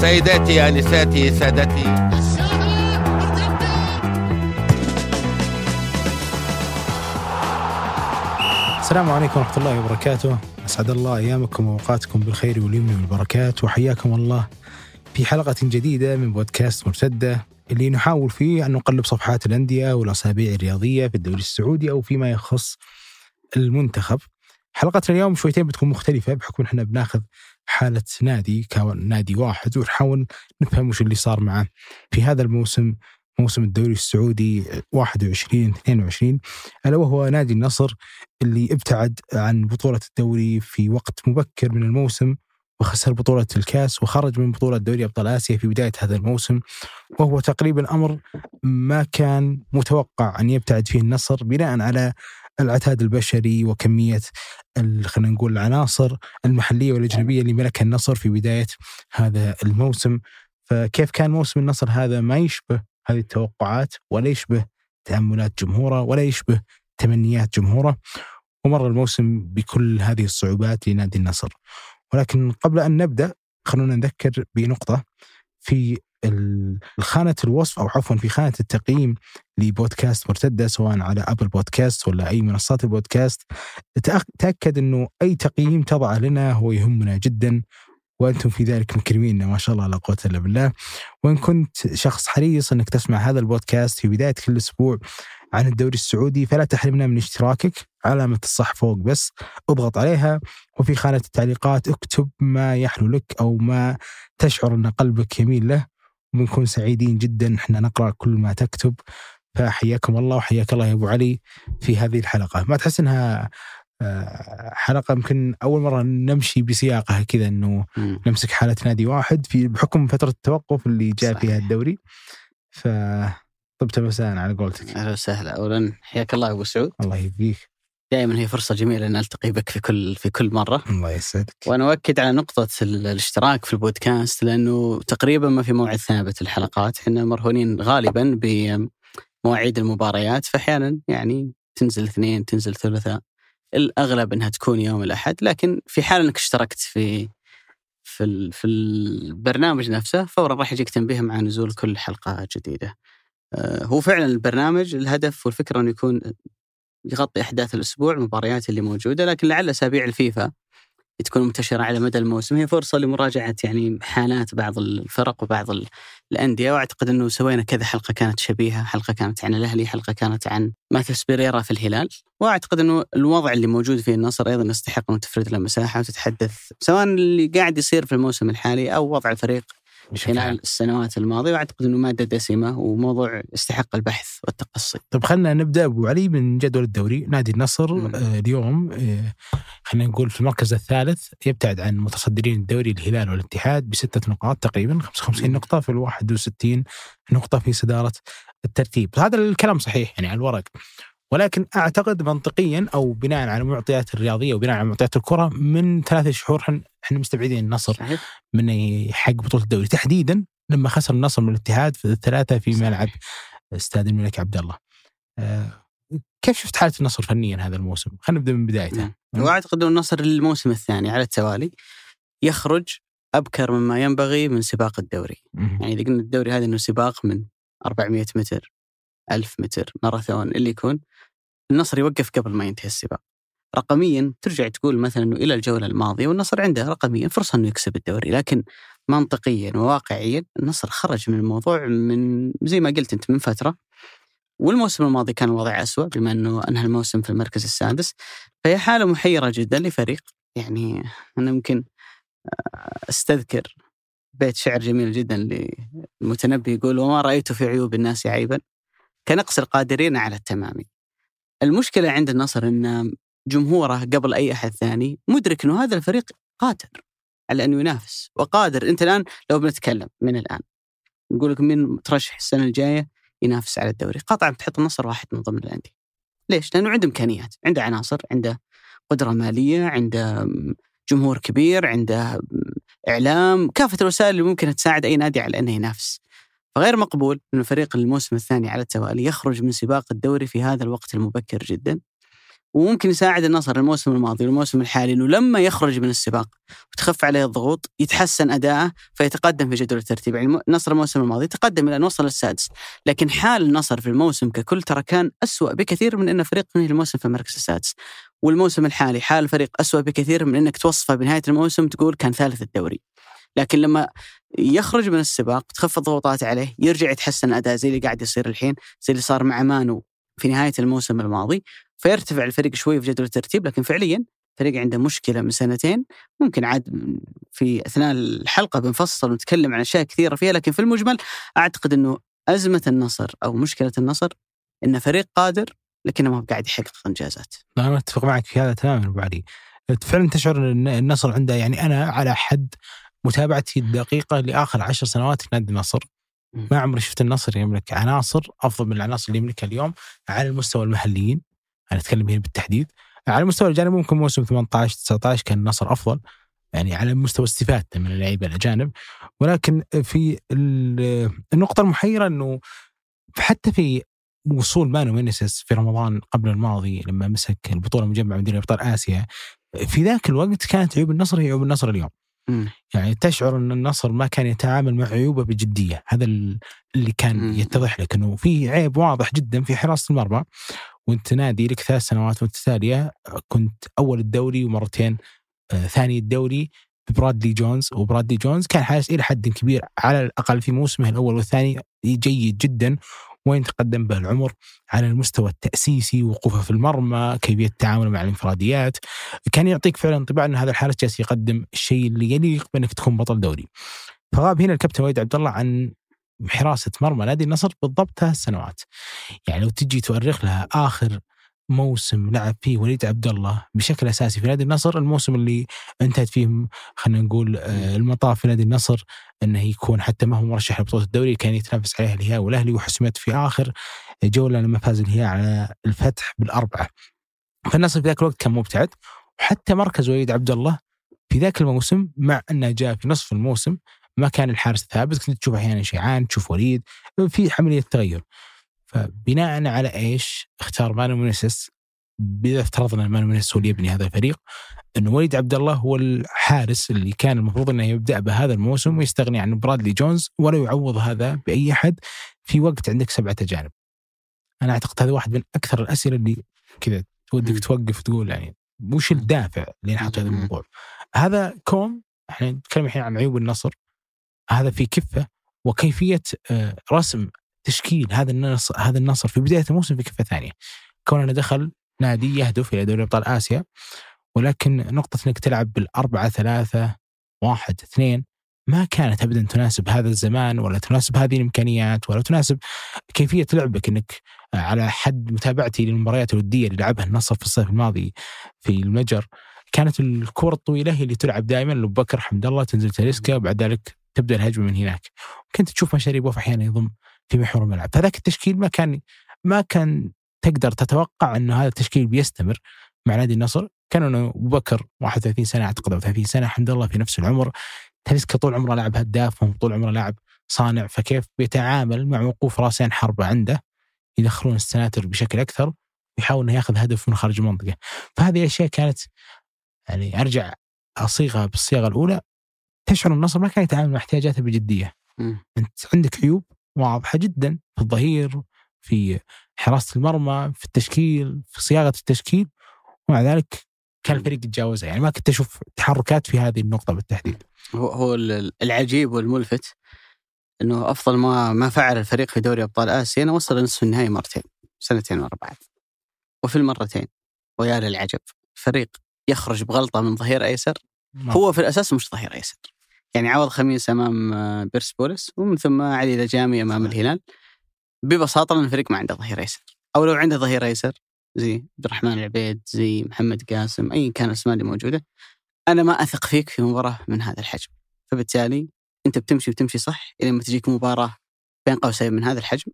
سيداتي انساتي سادتي. السلام عليكم ورحمة الله وبركاته. أسعد الله أيامكم وأوقاتكم بالخير واليمن والبركات وحياكم الله في حلقة جديدة من بودكاست مرتدة اللي نحاول فيه أن نقلب صفحات الأندية والأسابيع الرياضية في الدوري السعودي أو فيما يخص المنتخب. حلقتنا اليوم شويتين بتكون مختلفة بحكم إحنا بناخذ حالة نادي كنادي واحد ونحاول نفهم وش اللي صار معه. في هذا الموسم موسم الدوري السعودي 21 22 ألا وهو نادي النصر اللي ابتعد عن بطولة الدوري في وقت مبكر من الموسم وخسر بطولة الكاس وخرج من بطولة دوري أبطال آسيا في بداية هذا الموسم. وهو تقريبا أمر ما كان متوقع أن يبتعد فيه النصر بناء على العتاد البشري وكمية خلينا نقول العناصر المحلية والأجنبية اللي ملكها النصر في بداية هذا الموسم. فكيف كان موسم النصر هذا ما يشبه هذه التوقعات ولا يشبه تأملات جمهوره ولا يشبه تمنيات جمهوره؟ ومر الموسم بكل هذه الصعوبات لنادي النصر. ولكن قبل أن نبدأ خلونا نذكر بنقطة في خانة الوصف أو عفوا في خانة التقييم لبودكاست مرتدة سواء على أبل بودكاست ولا أي منصات البودكاست. تأكد أنه أي تقييم تضعه لنا هو يهمنا جدا وأنتم في ذلك مكرمين ما شاء الله لا قوة إلا بالله. وإن كنت شخص حريص إنك تسمع هذا البودكاست في بداية كل أسبوع عن الدوري السعودي فلا تحرمنا من اشتراكك. علامة الصح فوق بس اضغط عليها. وفي خانة التعليقات اكتب ما يحلو لك أو ما تشعر أن قلبك يميل له. وبنكون سعيدين جدا. إحنا نقرأ كل ما تكتب. فحياكم الله وحياك الله يا أبو علي في هذه الحلقة. ما تحس أنها آه، حلقة يمكن أول مرة نمشي بسياقها كذا أنه نمسك حالة نادي واحد في بحكم فترة التوقف اللي جاء صحيح. فيها الدوري. ف طبت مساء على قولتك. أهلا وسهلا. اولا حياك الله أبو سعود. الله يبقيك. دائما هي فرصة جميلة إن ألتقي بك في كل في كل مرة. الله يسعدك. وأنا أؤكد على نقطة الاشتراك في البودكاست لأنه تقريبا ما في موعد ثابت الحلقات. إحنا مرهونين غالبا بمواعيد المباريات فاحيانا يعني تنزل اثنين تنزل ثلاثاء الأغلب إنها تكون يوم الأحد. لكن في حال إنك اشتركت في في في البرنامج نفسه فورا راح يجيك تنبيه مع نزول كل حلقة جديدة. آه، هو فعلا البرنامج الهدف والفكرة إنه يكون يغطي أحداث الأسبوع المباريات اللي موجودة لكن لعل أسابيع الفيفا تكون منتشرة على مدى الموسم. هي فرصة لمراجعة يعني حالات بعض الفرق وبعض الأندية وأعتقد أنه سوينا كذا حلقة كانت شبيهة حلقة كانت عن الأهلي حلقة كانت عن ماثيوس بيريرا في الهلال. وأعتقد أنه الوضع اللي موجود فيه النصر أيضا يستحق أن تفرد له مساحة وتتحدث سواء اللي قاعد يصير في الموسم الحالي أو وضع الفريق خلال السنوات الماضية وأعتقد إنه مادة دسمة وموضوع يستحق البحث والتقصي. طيب خلينا نبدأ أبو علي من جدول الدوري، نادي النصر آه اليوم آه خلينا نقول في المركز الثالث يبتعد عن متصدرين الدوري الهلال والاتحاد بستة نقاط تقريبا 55 نقطة في ال 61 نقطة في صدارة الترتيب، هذا الكلام صحيح يعني على الورق. ولكن أعتقد منطقيا أو بناء على المعطيات الرياضية وبناء على معطيات الكرة من ثلاثة شهور إحنا مستبعدين النصر صحيح. من يحقق بطولة الدوري تحديدا لما خسر النصر من الاتحاد في الثلاثة في. ملعب استاد الملك عبد الله. آه كيف شفت حالة النصر فنيا هذا الموسم؟ خلينا نبدأ من بدايته. وأعتقد إن النصر الموسم الثاني على التوالي يخرج أبكر مما ينبغي من سباق الدوري. مم. يعني إذا قلنا الدوري هذا إنه سباق من 400 متر 1000 متر ماراثون اللي يكون. النصر يوقف قبل ما ينتهي السباق. رقميا ترجع تقول مثلا إنه إلى الجولة الماضية والنصر عنده رقميا فرصة إنه يكسب الدوري لكن منطقيا وواقعيا النصر خرج من الموضوع من زي ما قلت أنت من فترة. والموسم الماضي كان الوضع أسوأ بما إنه أنهى الموسم في المركز السادس. فهي حالة محيرة جدا لفريق. يعني أنا يمكن آه، أستذكر بيت شعر جميل جدا للمتنبي يقول وما رأيت في عيوب الناس عيبا. كنقص القادرين على التمام المشكلة عند النصر إن جمهوره قبل أي أحد ثاني مدرك إنه هذا الفريق قادر على انه ينافس وقادر. أنت الآن لو بنتكلم من الآن نقول لك مين ترشح السنة الجاية ينافس على الدوري؟ قطعا بتحط النصر واحد من ضمن الأندية. ليش؟ لأنه عنده إمكانيات عنده عناصر عنده قدرة مالية عنده جمهور كبير عنده إعلام كافة الوسائل اللي ممكن تساعد أي نادي على أنه ينافس. فغير مقبول إنه فريق الموسم الثاني على التوالي يخرج من سباق الدوري في هذا الوقت المبكر جدا وممكن يساعد النصر الموسم الماضي والموسم الحالي إنه لما يخرج من السباق وتخف عليه الضغوط يتحسن أداءه فيتقدم في جدول الترتيب. يعني النصر الموسم الماضي تقدم إلى أن وصل السادس لكن حال النصر في الموسم ككل ترى كان أسوأ بكثير من ان فريق ينهي الموسم في المركز السادس. والموسم الحالي حال الفريق أسوأ بكثير من إنك توصفه بنهاية الموسم تقول كان ثالث الدوري. لكن لما يخرج من السباق تخف الضغوطات عليه يرجع يتحسن الاداء زي اللي قاعد يصير الحين زي اللي صار مع مانو في نهاية الموسم الماضي فيرتفع الفريق شوي في جدول الترتيب لكن فعليا فريق عنده مشكلة من سنتين ممكن عاد في أثناء الحلقة بنفصل ونتكلم عن أشياء كثيرة فيها لكن في المجمل أعتقد إنه أزمة النصر أو مشكلة النصر انه فريق قادر لكنه ما هو قاعد يحقق إنجازات. أنا أتفق معك في هذا تماما أبو علي. فعلا تشعر إن النصر عنده يعني أنا على حد متابعتي الدقيقة لآخر عشر سنوات في نادي النصر ما عمري شفت النصر يملك عناصر أفضل من العناصر اللي يملكها اليوم على المستوى المحليين. أنا أتكلم هنا بالتحديد. على المستوى الجانبي ممكن موسم 18 19 كان النصر أفضل. يعني على مستوى استفادته من اللعيبة الأجانب. ولكن في النقطة المحيرة إنه حتى في وصول مانو مينيسيس في رمضان قبل الماضي لما مسك البطولة مجمع مدير أبطال آسيا في ذاك الوقت كانت عيوب النصر هي عيوب النصر اليوم. يعني تشعر أن النصر ما كان يتعامل مع عيوبه بجدية. هذا اللي كان يتضح لك أنه في عيب واضح جدا في حراسة المرمى. وأنت نادي لك ثلاث سنوات متتاليه كنت أول الدوري ومرتين آه ثاني الدوري ببرادلي جونز. وبرادلي جونز كان حارس إلى حد كبير على الأقل في موسمه الأول والثاني جيد جدا. وين تقدم به العمر على المستوى التأسيسي وقوفه في المرمى كيفية التعامل مع الانفراديات. كان يعطيك فعلا انطباع أن هذا الحارس جالس يقدم الشيء اللي يليق بأنك تكون بطل دوري. فغاب هنا الكابتن وليد عبد الله عن حراسة مرمى نادي النصر بالضبط ثلاث سنوات. يعني لو تجي تؤرخ لها آخر موسم لعب فيه وليد عبد الله بشكل أساسي في نادي النصر الموسم اللي انتهت فيه خلينا نقول آه، المطاف في نادي النصر إنه يكون حتى ما هو مرشح لبطولة الدوري كان يتنافس عليها الهلال والأهلي وحسمت في آخر جولة لما فاز الهلال على الفتح بالأربعة. فالنصر في ذاك الوقت كان مبتعد وحتى مركز وليد عبد الله في ذاك الموسم مع إنه جاء في نصف الموسم ما كان الحارس ثابت كنت تشوف أحيانا شيعان تشوف وليد في عمليه تغير. فبناء على إيش؟ اختار مانو مونيسس اذا افترضنا مانو مونيسس هو اللي يبني هذا الفريق انه وليد عبد الله هو الحارس اللي كان المفروض إنه يبدأ بهذا الموسم ويستغني عن برادلي جونز ولا يعوض هذا بأي أحد في وقت عندك سبعة أجانب. أنا أعتقد هذا واحد من أكثر الأسئلة اللي كذا تودك توقف تقول يعني وش الدافع اللي نحط هذا الموضوع؟ هذا كوم إحنا نتكلم الحين عن عيوب النصر هذا في كفة وكيفية آه، رسم تشكيل هذا النصر هذا النصر في بداية الموسم في كفة ثانية. كونه دخل نادي يهدف إلى دوري أبطال آسيا ولكن نقطة إنك تلعب بالأربعة ثلاثة واحد اثنين ما كانت ابدا تناسب هذا الزمان ولا تناسب هذه الإمكانيات ولا تناسب كيفية لعبك إنك على حد متابعتي للمباريات الودية اللي لعبها النصر في الصيف الماضي في المجر. كانت الكرة الطويلة هي اللي تلعب دائما لو بكر حمد الله تنزل تاليسكا وبعد ذلك تبدأ الهجمة من هناك. كنت تشوف مشاري بوف أحيانا يضم في محور الملعب. فذاك التشكيل ما كان ما كان تقدر تتوقع إنه هذا التشكيل بيستمر مع نادي النصر. كان إنه أبو بكر 31 سنة أعتقد أو 30 سنة الحمد لله في نفس العمر. تاليسكا طول عمره لاعب هداف طول عمره لاعب صانع فكيف بيتعامل مع وقوف راسين حربة عنده يدخلون السناتر بشكل أكثر ويحاول إنه يأخذ هدف من خارج المنطقة. فهذه الاشياء كانت يعني أرجع أصيغها بالصياغة الأولى. تشعر النصر ما كان يتعامل مع احتياجاته بجدية. أنت عندك عيوب واضحة جدا في الظهير في حراسة المرمى في التشكيل في صياغة التشكيل ومع ذلك كان الفريق يتجاوزها. يعني ما كنت أشوف تحركات في هذه النقطة بالتحديد. هو هو العجيب والملفت إنه أفضل ما ما فعل الفريق في دوري أبطال آسيا إنه وصل لنصف النهائي مرتين سنتين ورا بعض وفي المرتين ويا للعجب. فريق يخرج بغلطة من ظهير أيسر هو في الأساس مش ظهير أيسر. يعني عوض خميس أمام آه، بيرسبوليس ومن ثم علي لجامي أمام الهلال. ببساطة لأن الفريق ما عنده ظهير ايسر أو لو عنده ظهير ايسر زي عبد الرحمن العبيد زي محمد قاسم أي كان الأسماء اللي موجودة أنا ما أثق فيك في مباراة من هذا الحجم. فبالتالي أنت بتمشي بتمشي صح إلى ما تجيك مباراة بين قوسين من هذا الحجم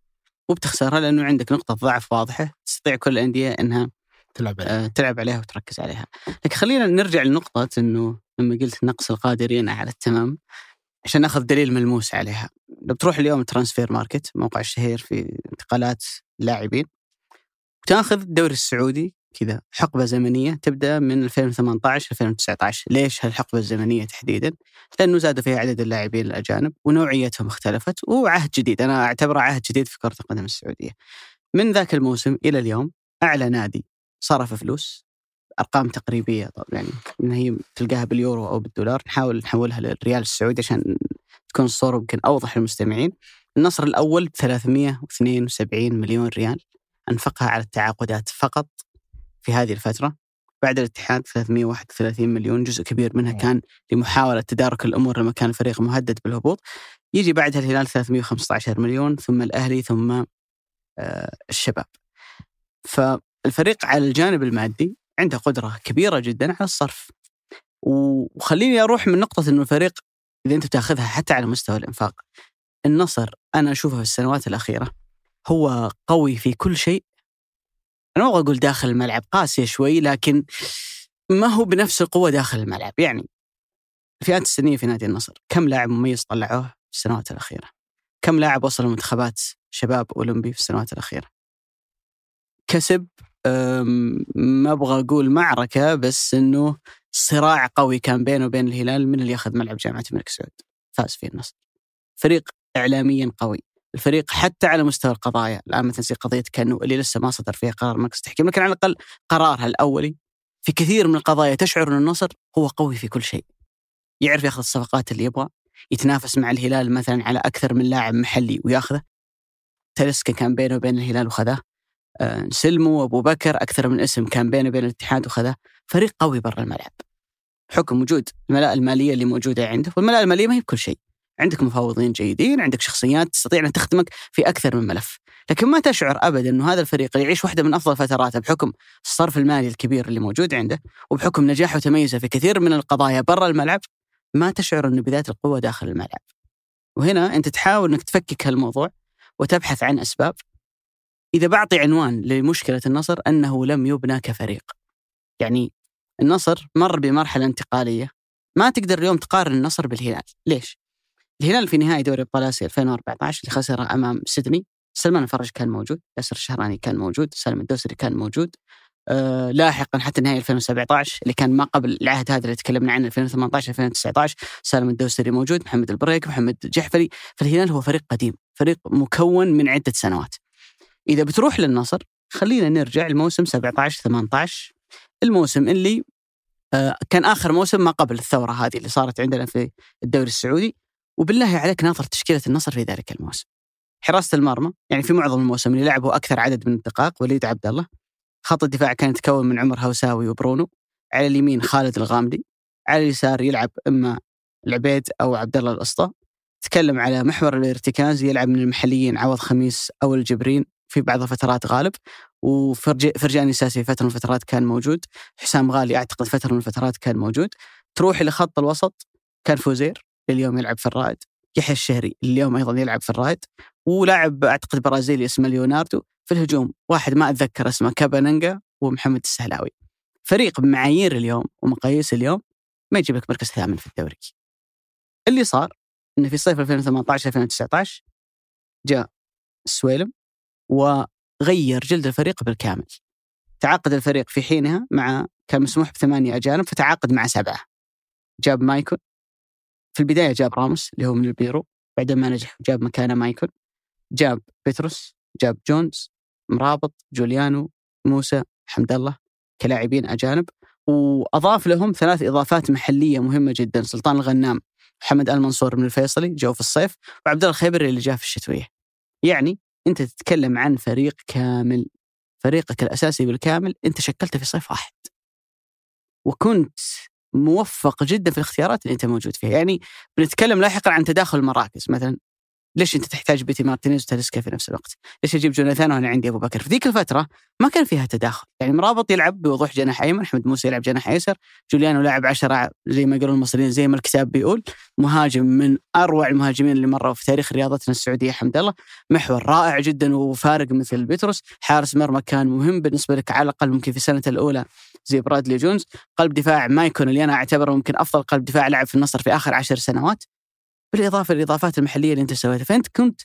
وبتخسرها لأنه عندك نقطة ضعف واضحة تستطيع كل الأندية إنها تلعب عليها. آه تلعب عليها وتركز عليها. لكن خلينا نرجع لنقطة إنه لما قلت نقص القادرين على التمام عشان نأخذ دليل ملموس عليها. لو بتروح اليوم Transfermarkt موقع الشهير في انتقالات لاعبين وتأخذ الدوري السعودي كذا حقبة زمنية تبدأ من 2018 2019 ليش هالحقبة الزمنية تحديدا؟ لأنه زاد فيها عدد اللاعبين الأجانب ونوعيتهم اختلفت وعهد جديد. أنا أعتبره عهد جديد في كرة القدم السعودية. من ذاك الموسم إلى اليوم أعلى نادي صرف فلوس أرقام تقريبية طبعا يعني إن هي تلقاها باليورو أو بالدولار نحاول نحولها للريال السعودي عشان تكون الصورة يمكن أوضح للمستمعين. النصر الأول ب 372 مليون ريال أنفقها على التعاقدات فقط في هذه الفترة. بعد الاتحاد 331 مليون جزء كبير منها كان لمحاولة تدارك الأمور لما كان الفريق مهدد بالهبوط. يجي بعدها الهلال 315 مليون ثم الأهلي ثم آه الشباب. فالفريق على الجانب المادي عنده قدرة كبيرة جدا على الصرف. وخليني أروح من نقطة إنه الفريق إذا أنت تاخذها حتى على مستوى الإنفاق النصر أنا أشوفه في السنوات الأخيرة هو قوي في كل شيء. أنا ما أقول داخل الملعب قاسية شوي لكن ما هو بنفس القوة داخل الملعب. يعني الفئات السنية في نادي النصر كم لاعب مميز طلعوه في السنوات الأخيرة؟ كم لاعب وصل منتخبات شباب أولمبي في السنوات الأخيرة؟ كسب ما أبغى أقول معركة بس إنه صراع قوي كان بينه وبين الهلال من اللي ياخذ ملعب جامعة الملك سعود. فاز فيه النصر. فريق اعلاميا قوي. الفريق حتى على مستوى القضايا. الآن مثلا زي قضية كانو اللي لسه ما صدر فيها قرار مركز تحكيم لكن على الأقل قرارها الأولي في كثير من القضايا تشعر ان النصر هو قوي في كل شيء. يعرف ياخذ الصفقات اللي يبغى يتنافس مع الهلال مثلا على أكثر من لاعب محلي وياخذه. تلسكا كان بينه وبين الهلال وخذاه. سلمو وابو بكر أكثر من اسم كان بينه وبين الاتحاد وخذاه فريق قوي برا الملعب. حكم وجود. الملاءه المالية اللي موجودة عنده. والملاءه المالية ما هي بكل شيء. عندك مفاوضين جيدين عندك شخصيات تستطيع أن تخدمك في أكثر من ملف. لكن ما تشعر أبدا أنه هذا الفريق اللي يعيش واحدة من أفضل فتراته بحكم الصرف المالي الكبير اللي موجود عنده وبحكم نجاحه وتميزه في كثير من القضايا برا الملعب ما تشعر أنه بذات القوة داخل الملعب. وهنا أنت تحاول أنك تفكك هالموضوع وتبحث عن أسباب. إذا بعطي عنوان لمشكلة النصر أنه لم يبنى كفريق. يعني النصر مر بمرحلة انتقالية. ما تقدر اليوم تقارن النصر بالهلال. ليش؟ الهلال في نهائي دوري أبطال آسيا 2014 اللي خسر أمام سيدني. سلمان الفرج كان موجود ياسر الشهراني كان موجود سالم الدوسري كان موجود. أه لاحقا حتى نهائي 2017 اللي كان ما قبل العهد هذا اللي تكلمنا عنه 2018 2019 سالم الدوسري موجود محمد البريك محمد جحفلي فالهلال هو فريق قديم فريق مكون من عدة سنوات. إذا بتروح للنصر خلينا نرجع الموسم 17 18 الموسم اللي آه، كان آخر موسم ما قبل الثورة هذه اللي صارت عندنا في الدوري السعودي وبالله عليك ناظر تشكيلة النصر في ذلك الموسم. حراسة المرمى يعني في معظم الموسم اللي لعبوا أكثر عدد من الدقائق وليد عبد الله. خط الدفاع كان يتكون من عمر هوساوي وبرونو. على اليمين خالد الغامدي. على اليسار يلعب إما العبيد أو عبد الله الأسطى. تكلم على محور الارتكاز يلعب من المحليين عوض خميس أو الجبرين في بعض الفترات غالب وفرجاني ساسي فترة من الفترات كان موجود. حسام غالي أعتقد فترة من الفترات كان موجود. تروح لخط الوسط كان فوزير اليوم يلعب في الرائد. يحيى الشهري اليوم أيضا يلعب في الرائد. ولاعب أعتقد برازيلي اسمه ليوناردو. في الهجوم واحد ما أتذكر اسمه كاباننجا ومحمد السهلاوي. فريق بمعايير اليوم ومقاييس اليوم ما يجيب لك مركز ثامن في الدوري. اللي صار إنه في صيف 2018 2019 جاء السويلم وغير جلد الفريق بالكامل. تعاقد الفريق في حينها مع كان مسموح بثمانية أجانب فتعاقد مع سبعة. جاب مايكون في البداية جاب راموس اللي هو من البيرو. بعدين ما نجح جاب مكانه مايكل. جاب بيتروس جاب جونز مرابط جوليانو موسى حمد الله كلاعبين أجانب. وأضاف لهم ثلاث إضافات محلية مهمة جدا. سلطان الغنام محمد المنصور من الفيصلي جو في الصيف وعبد الله الخيبري اللي جاء في الشتوية. يعني أنت تتكلم عن فريق كامل فريقك الأساسي بالكامل أنت شكلته في صيف واحد. وكنت موفق جدا في الاختيارات اللي أنت موجود فيها. يعني بنتكلم لاحقا عن تداخل المراكز مثلا. ليش أنت تحتاج بيتي مارتينيز وتاليسكا في نفس الوقت؟ ليش أجيب جوناثان وأنا عندي أبو بكر؟ في ذيك الفترة ما كان فيها تداخل، يعني مرابط يلعب بوضوح جناح أيمن، أحمد موسى يلعب جناح ايسر، جوليانو لاعب عشرة زي ما يقولون المصريين زي ما الكتاب بيقول، مهاجم من أروع المهاجمين اللي مروا في تاريخ رياضتنا السعودية حمد الله، محور رائع جدا وفارق مثل بيتروس، حارس مرمى كان مهم بالنسبة لك على الأقل ممكن في السنة الأولى زي برادلي جونز، قلب دفاع مايكون اللي أنا أعتبره ممكن أفضل قلب دفاع لعب في النصر في آخر عشر سنوات، بالإضافة للإضافات المحلية اللي أنت سويتها، فأنت كنت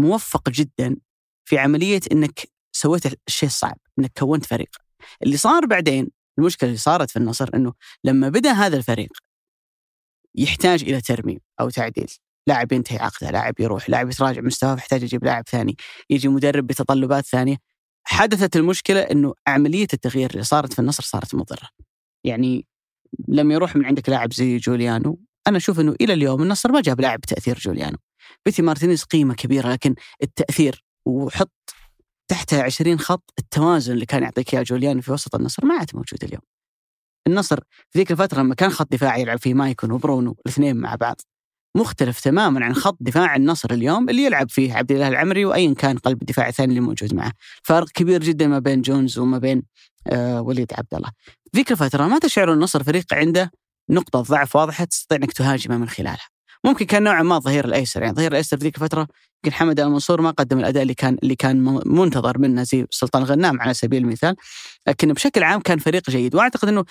موفق جدا في عملية إنك سويت الشيء الصعب إنك كونت فريق. اللي صار بعدين المشكلة اللي صارت في النصر إنه لما بدأ هذا الفريق يحتاج إلى ترميم أو تعديل. لاعب ينتهي عقده لاعب يروح لاعب يتراجع مستواه يحتاج يجيب لاعب ثاني يجي مدرب بتطلبات ثانية. حدثت المشكلة إنه عملية التغيير اللي صارت في النصر صارت مضرة. يعني لما يروح من عندك لاعب زي جوليانو أنا أشوف إنه إلى اليوم النصر ما جاب لاعب بتاثير جوليانو. بيتي مارتينيز قيمة كبيرة لكن التأثير وحط تحتها 20 خط التوازن اللي كان يعطيك إياه جوليانو في وسط النصر ما عاد موجود اليوم. النصر في ذيك الفترة لما كان خط دفاع يلعب فيه مايكون وبرونو الاثنين مع بعض مختلف تماما عن خط دفاع النصر اليوم اللي يلعب فيه عبد الله العمري وايا كان قلب الدفاع الثاني اللي موجود معه، فرق كبير جدا ما بين جونز وما بين آه وليد عبد الله. ذيك الفترة ما تشعر النصر فريق عنده نقطة ضعف واضحة تستطيع إنك تهاجمه من خلالها. ممكن كان نوعا ما الظهير الأيسر يعني الظهير الأيسر في ذيك الفترة يمكن حمد المنصور ما قدم الأداء اللي كان اللي كان منتظر منه زي سلطان غنام على سبيل المثال، لكن بشكل عام كان فريق جيد وأعتقد إنه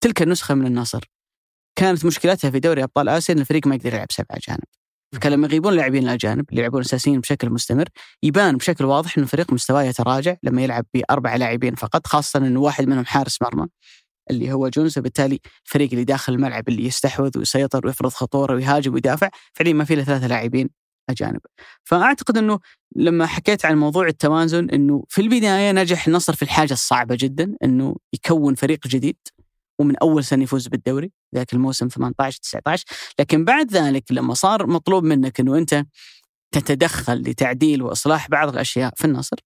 تلك النسخة من النصر كانت مشكلتها في دوري أبطال آسيا إن الفريق ما يقدر يلعب سبع أجانب. فكان لما يغيبون اللاعبين الأجانب اللي يلعبون أساسيين بشكل مستمر يبان بشكل واضح إن الفريق مستواه يتراجع لما يلعب بأربع لاعبين فقط خاصة انه واحد منهم حارس مرمى اللي هو جونز وبالتالي الفريق اللي داخل الملعب اللي يستحوذ ويسيطر ويفرض خطورة ويهاجم ويدافع فعليا ما في إلا ثلاثة لاعبين أجانب. فأعتقد إنه لما حكيت عن موضوع التوازن إنه في البداية نجح النصر في الحاجة الصعبة جدا إنه يكون فريق جديد ومن أول سنة يفوز بالدوري ذاك الموسم 18 19 لكن بعد ذلك لما صار مطلوب منك إنه أنت تتدخل لتعديل وإصلاح بعض الأشياء في النصر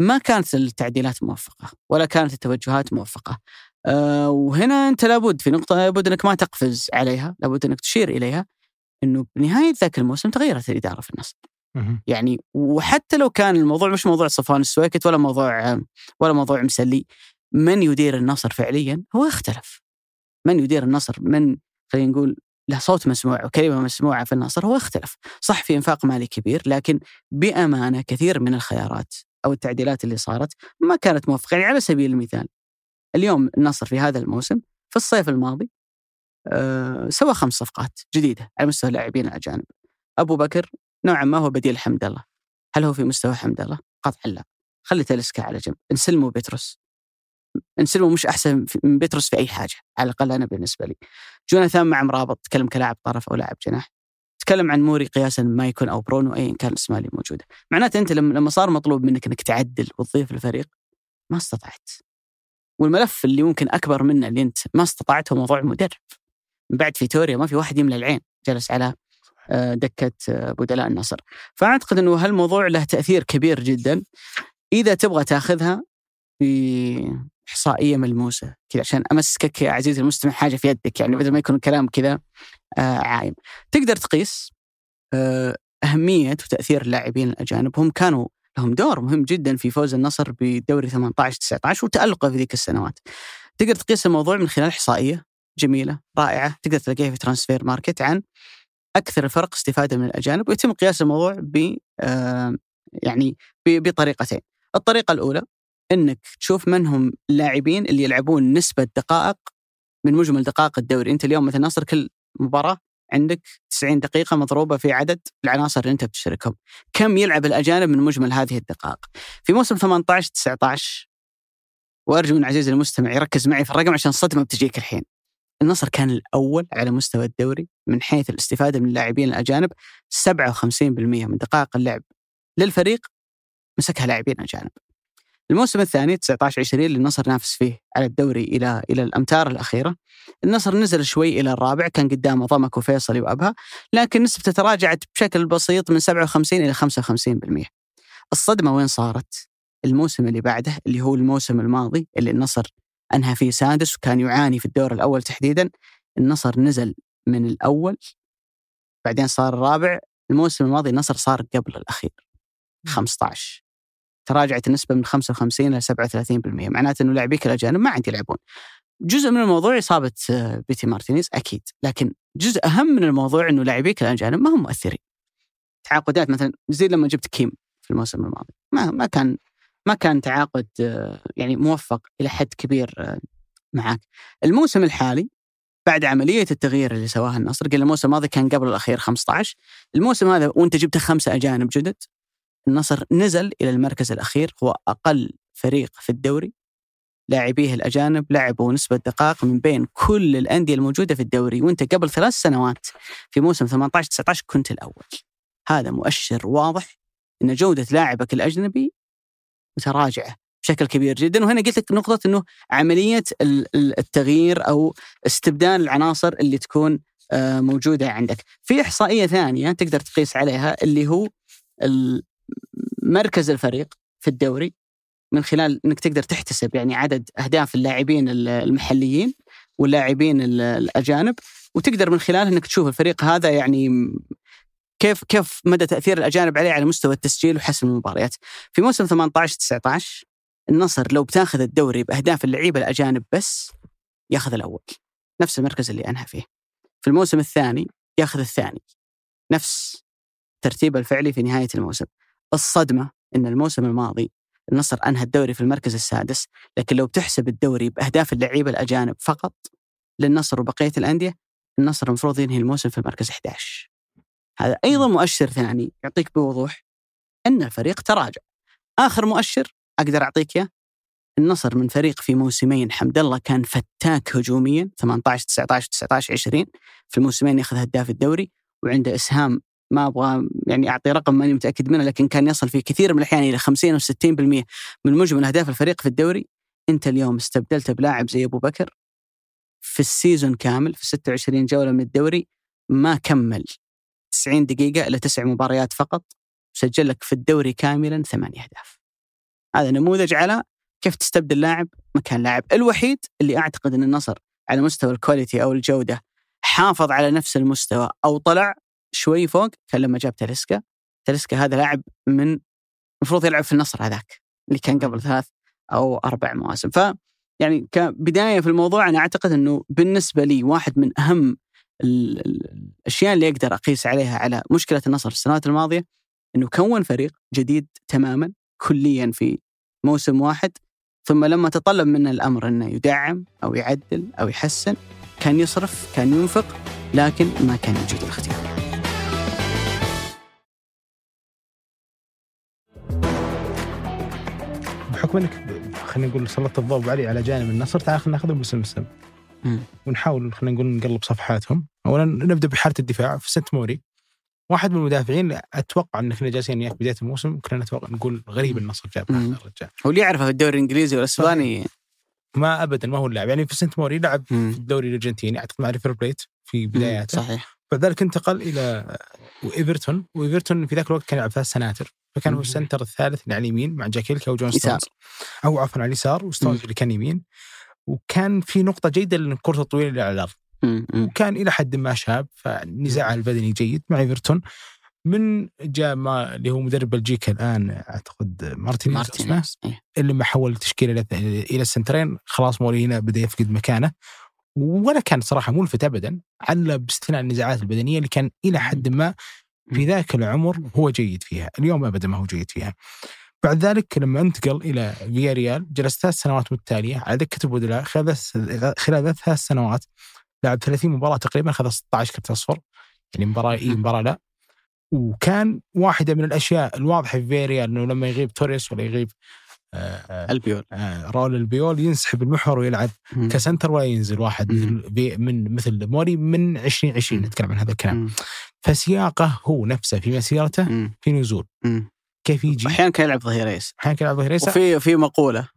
ما كانت التعديلات موفقة ولا كانت التوجهات موفقة أه وهنا أنت لابد في نقطة لابد أنك ما تقفز عليها لابد أنك تشير إليها إنه بنهايه ذاك الموسم تغيرت الاداره في النصر يعني وحتى لو كان الموضوع مش موضوع صفوان السويكت ولا موضوع ولا موضوع مسلي من يدير النصر فعليا؟ هو اختلف. من يدير النصر؟ من خلينا نقول له صوت مسموع وكلمة مسموعة في النصر هو اختلف. صح في إنفاق مالي كبير لكن بأمانة كثير من الخيارات أو التعديلات اللي صارت ما كانت موفقة يعني على سبيل المثال اليوم النصر في هذا الموسم في الصيف الماضي أه سوى خمس صفقات جديدة على مستوى اللاعبين الأجانب أبو بكر نوعا ما هو بديل حمد الله هل هو في مستوى حمد الله؟ قطعا لا خلي تلسكا على جنب انسلموا بيتروس انسلمو مش أحسن من بيتروس في أي حاجة على الأقل أنا بالنسبة لي. جوناثان مع مرابط تكلم كلاعب طرف أو لاعب جناح. تكلم عن موري قياسا ما يكون أو برونو ايا كان الأسماء اللي موجودة. معناته أنت لما صار مطلوب منك إنك تعدل وتضيف الفريق ما استطعت. والملف اللي ممكن أكبر منه اللي أنت ما استطعته موضوع المدرب. من بعد فيتوريا ما في واحد يملى العين جلس على آه، دكة آه، بدلاء النصر. فأعتقد إنه هالموضوع له تأثير كبير جدا. إذا تبغى تأخذها باحصائيه ملموسة كذا عشان أمسكك يا عزيزي المستمع حاجة في يدك يعني بدل ما يكون الكلام كذا آه عايم تقدر تقيس أهمية وتأثير اللاعبين الأجانب هم كانوا لهم دور مهم جدا في فوز النصر بدوري 18 19 وتألقه في ذيك السنوات. تقدر تقيس الموضوع من خلال إحصائية جميلة رائعة. تقدر تلاقيها في Transfermarkt عن أكثر الفرق استفادة من الأجانب ويتم قياس الموضوع ب آه يعني بطريقتين. الطريقة الأولى إنك تشوف من هم اللاعبين اللي يلعبون نسبة دقائق من مجمل دقائق الدوري، أنت اليوم مثلا ناصر كل مباراة عندك 90 دقيقة مضروبة في عدد العناصر اللي أنت بتشاركهم، كم يلعب الأجانب من مجمل هذه الدقائق؟ في موسم 18 19 وأرجو من عزيزي المستمع يركز معي في الرقم عشان الصدمه بتجيك الحين. النصر كان الأول على مستوى الدوري من حيث الاستفادة من اللاعبين الأجانب 57% من دقائق اللعب للفريق مسكها لاعبين أجانب. الموسم الثاني 19 20 اللي النصر نافس فيه على الدوري إلى إلى الأمتار الأخيرة. النصر نزل شوي إلى الرابع كان قدامه ضمك وفيصلي وأبها لكن نسبته تراجعت بشكل بسيط من 57 إلى 55% الصدمة وين صارت؟ الموسم اللي بعده اللي هو الموسم الماضي اللي النصر أنهى فيه سادس وكان يعاني في الدور الأول تحديدا. النصر نزل من الأول بعدين صار الرابع. الموسم الماضي النصر صار قبل الأخير. 15 تراجعت النسبة من 55 إلى 37% معناته إنه لاعبيك الأجانب ما عاد يلعبون. جزء من الموضوع إصابة آه، بيتي مارتينيز أكيد، لكن جزء أهم من الموضوع إنه لاعبيك الأجانب ما هم مؤثرين. تعاقدات مثلا زي لما جبت كيم في الموسم الماضي ما ما كان ما كان تعاقد آه، يعني موفق إلى حد كبير آه، معك. الموسم الحالي بعد عملية التغيير اللي سواها النصر قلنا الموسم الماضي كان قبل الأخير 15 الموسم هذا وأنت جبت خمسة أجانب جدد النصر نزل إلى المركز الأخير هو أقل فريق في الدوري لاعبيه الأجانب لعبوا نسبة دقائق من بين كل الأندية الموجودة في الدوري وأنت قبل ثلاث سنوات في موسم 18 19 كنت الأول. هذا مؤشر واضح إن جودة لاعبك الأجنبي متراجعة بشكل كبير جدا وهنا قلت لك نقطة إنه عملية التغيير أو استبدال العناصر اللي تكون آه، موجودة عندك. في إحصائية ثانية تقدر تقيس عليها اللي هو مركز الفريق في الدوري من خلال إنك تقدر تحتسب يعني عدد أهداف اللاعبين المحليين واللاعبين الأجانب وتقدر من خلال إنك تشوف الفريق هذا يعني كيف كيف مدى تأثير الأجانب عليه على مستوى التسجيل وحسم المباريات. في موسم 18 19 النصر لو بتاخذ الدوري بأهداف اللعيبة الأجانب بس ياخذ الأول. نفس المركز اللي أنهى فيه. في الموسم الثاني ياخذ الثاني. نفس الترتيب الفعلي في نهاية الموسم. الصدمة إن الموسم الماضي النصر انهى الدوري في المركز السادس، لكن لو بتحسب الدوري بأهداف اللعيبة الأجانب فقط للنصر وبقية الأندية، النصر المفروض ينهي الموسم في المركز 11. هذا أيضا مؤشر ثاني يعطيك بوضوح إن الفريق تراجع. آخر مؤشر أقدر أعطيك إياه النصر من فريق في موسمين حمد الله كان فتاك هجوميا 18 19 19 20 في الموسمين ياخذ هداف الدوري وعنده إسهام ما أبغى يعني أعطي رقم ماني متأكد منه لكن كان يصل في كثير من الأحيان إلى 50 أو 60% من مجمل أهداف الفريق في الدوري أنت اليوم استبدلته بلاعب زي أبو بكر في ال season كامل في 26 جولة من الدوري ما كمل 90 دقيقة إلا تسع مباريات فقط سجل لك في الدوري كاملا ثمانية أهداف. هذا نموذج على كيف تستبدل لاعب مكان لاعب. الوحيد اللي أعتقد إن النصر على مستوى الكواليتي أو الجودة حافظ على نفس المستوى أو طلع شوي فوق كان لما جاب تلسكا تلسكا هذا لاعب من المفروض يلعب في النصر هذاك اللي كان قبل ثلاث أو أربع مواسم ف يعني كبداية في الموضوع أنا أعتقد إنه بالنسبة لي واحد من أهم الأشياء اللي أقدر أقيس عليها على مشكلة النصر في السنوات الماضية إنه كون فريق جديد تماما كليا في موسم واحد ثم لما تطلب منه الأمر إنه يدعم أو يعدل أو يحسن كان يصرف كان ينفق لكن ما كان يوجد الاختيار. بحكم إنك خلينا نقول سلطت الضوء علي على جانب النصر تعال خلينا ناخذهم مسلسل ونحاول خلينا نقول نقلب صفحاتهم. اولا نبدأ بحاله الدفاع فونيس موري. واحد من المدافعين أتوقع ان كنا جالسين وياك بداية الموسم كنا نتوقع نقول غريب النصر جاب هذا الرجال هو اللي يعرفه في الدوري الإنجليزي والأسباني. ما ابدا ما هو اللاعب. يعني في فونيس موري لعب في الدوري الأرجنتيني أعتقد مع ريفر بليت في بداياته. صحيح. بعد ذلك انتقل إلى إيفرتون وإيفرتون في ذاك الوقت كان يلعب ثلاث سناتر. فكان هو ال center الثالث اللي على اليمين مع جاجيلكا وجون ستونز. أو عفوا على اليسار وستونز اللي كان يمين. وكان في نقطة جيدة للكرة الطويلة اللي على الأرض وكان إلى حد ما شاب فنزاعه البدني جيد مع إيفرتون. من جاء ما اللي هو مدرب بلجيكا الآن أعتقد مارتينيز مارتينيز إيه. اللي ما حول التشكيلة إلى السنترين. خلاص موري هنا بدأ يفقد مكانه. ولا كان صراحة ملفت ابدا. على باستثناء النزاعات البدنية اللي كان إلى حد ما في ذاك العمر هو جيد فيها اليوم ابدا ما هو جيد فيها. بعد ذلك لما انتقل إلى فيا ريال جلس ثلاث سنوات متتاليه على دكة البدلاء خلال خلال ثلاث سنوات لعب 30 مباراة تقريبا اخذ 16 كرت اصفر يعني مباراة إي مباراة لا. وكان واحدة من الأشياء الواضحة في فيا ريال إنه لما يغيب توريس ولا يغيب البيول آه راول البيول ينسحب المحور ويلعب مم. ك center ولا ينزل واحد مم. من مثل موري من 2020 نتكلم عن هذا الكلام. فسياقه هو نفسه في مسيرته مم. في نزول مم. كيف يجي أحيانا كان يلعب ظهير ايسر أحيانا كان يلعب ظهير ايسر وفي في مقولة.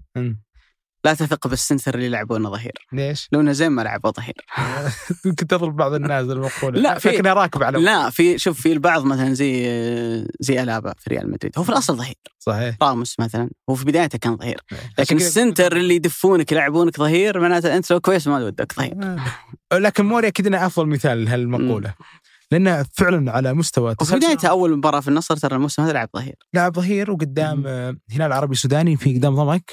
لا تثق بال center اللي يلعبونه ظهير. ليش؟ لو إنه زين ما لعبه ظهير. يمكن تضرب بعض الناس المقوله لا في راكب على لا في شوف في البعض مثلا زي زي ألابا في ريال مدريد. هو في الأصل ظهير. صحيح. راموس مثلا هو في بدايته كان ظهير. لكن ال center اللي يدفونك يلعبونك ظهير معناته أنت لو كويس ما ودك ظهير. آه. لكن موري أكيد إنه أفضل مثال لهالمقولة. لأنه فعلا على مستوى وفي بدايته أول مباراة في النصر ترى الموسم هذا لعب ظهير. لعب ظهير وقدام هلال عربي سوداني في قدام ضمك.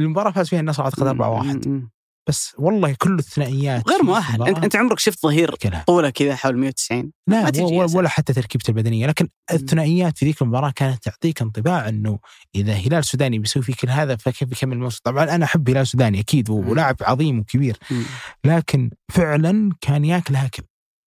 المباراة فاز فيها النصر أعتقد 4 1 بس والله كل الثنائيات غير مؤهل. انت أنت عمرك شفت ظهير طولة كذا حول 190 لا ولا, ولا حتى تركيبته البدنية لكن الثنائيات في ذيك المباراة كانت تعطيك انطباع إنه إذا هلال سوداني بيسوي فيك كل هذا فكيف بيكمل الموسم؟ طبعا أنا أحب هلال سوداني أكيد ولاعب عظيم وكبير لكن فعلا كان ياكل اكل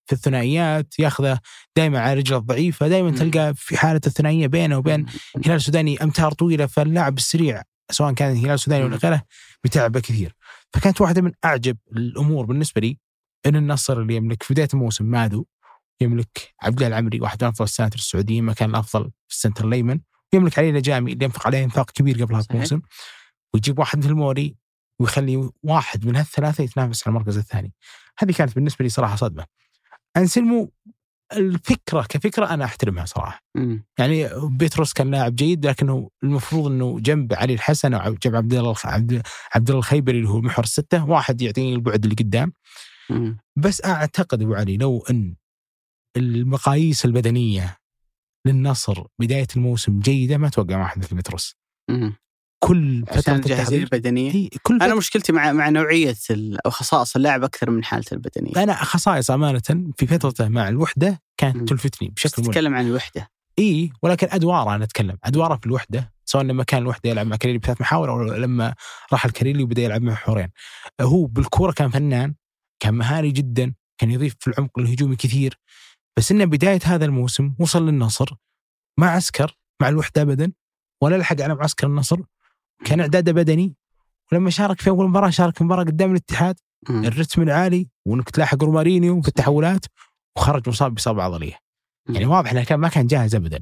في الثنائيات ياخذه دائما على رجله الضعيفة دائما تلقى في حالة الثنائية بينه وبين هلال سوداني أمتار طويلة فاللاعب السريع سواء كان هلال سوداني ولا غيره بتعبه كثير. فكانت واحدة من أعجب الأمور بالنسبة لي إن النصر اللي يملك في بداية الموسم مادو يملك عبد الله العمري واحد من أفضل السناتر السعوديين ما كان الأفضل في السنتر الأيمن ويملك علي نجامي اللي ينفق عليه انفاق كبير قبل هذا. الموسم ويجيب واحد مثل موري ويخلي واحد من هالثلاثة يتنافس على المركز الثاني. هذه كانت بالنسبة لي صراحة صدمة. أنسلمو الفكرة كفكرة أنا أحترمها صراحة مم. يعني بيتروس كان لاعب جيد لكنه المفروض إنه جنب علي الحسن أو جنب عبد الله عبد الله الخيبري اللي هو محور السته واحد يعطيني البعد اللي قدام مم. بس أعتقد أبو علي لو إن المقاييس البدنية للنصر بداية الموسم جيدة ما أتوقع واحد مثل بيتروس. كل فترة التحضير البدنية؟ هي كل أنا مشكلتي مع مع نوعية أو خصائص اللاعب أكثر من حالته البدنية. أنا خصائص أمانة في فترته مع الوحدة. كانت تلفتني بشكل تتكلم عن الوحدة. إي ولكن أدوارة أنا أتكلم. أدوارة في الوحدة سواء لما كان الوحدة يلعب مع كاريلي بثلاث محاور أو لما راح الكاريلي وبدأ يلعب مع محورين هو بالكورة كان فنان كان مهاري جدا كان يضيف في العمق الهجومي كثير. بس إنه بداية هذا الموسم وصل للنصر ما عسكر مع الوحدة ابدا ولا لحق على معسكر النصر كان اعداده بدني ولما شارك في أول مباراة شارك في مباراة قدام الاتحاد مم. الرتم العالي وإنك تلاحق رومارينيو في التحولات وخرج مصاب بإصابة عضلية. يعني واضح إنه كان ما كان جاهز ابدا.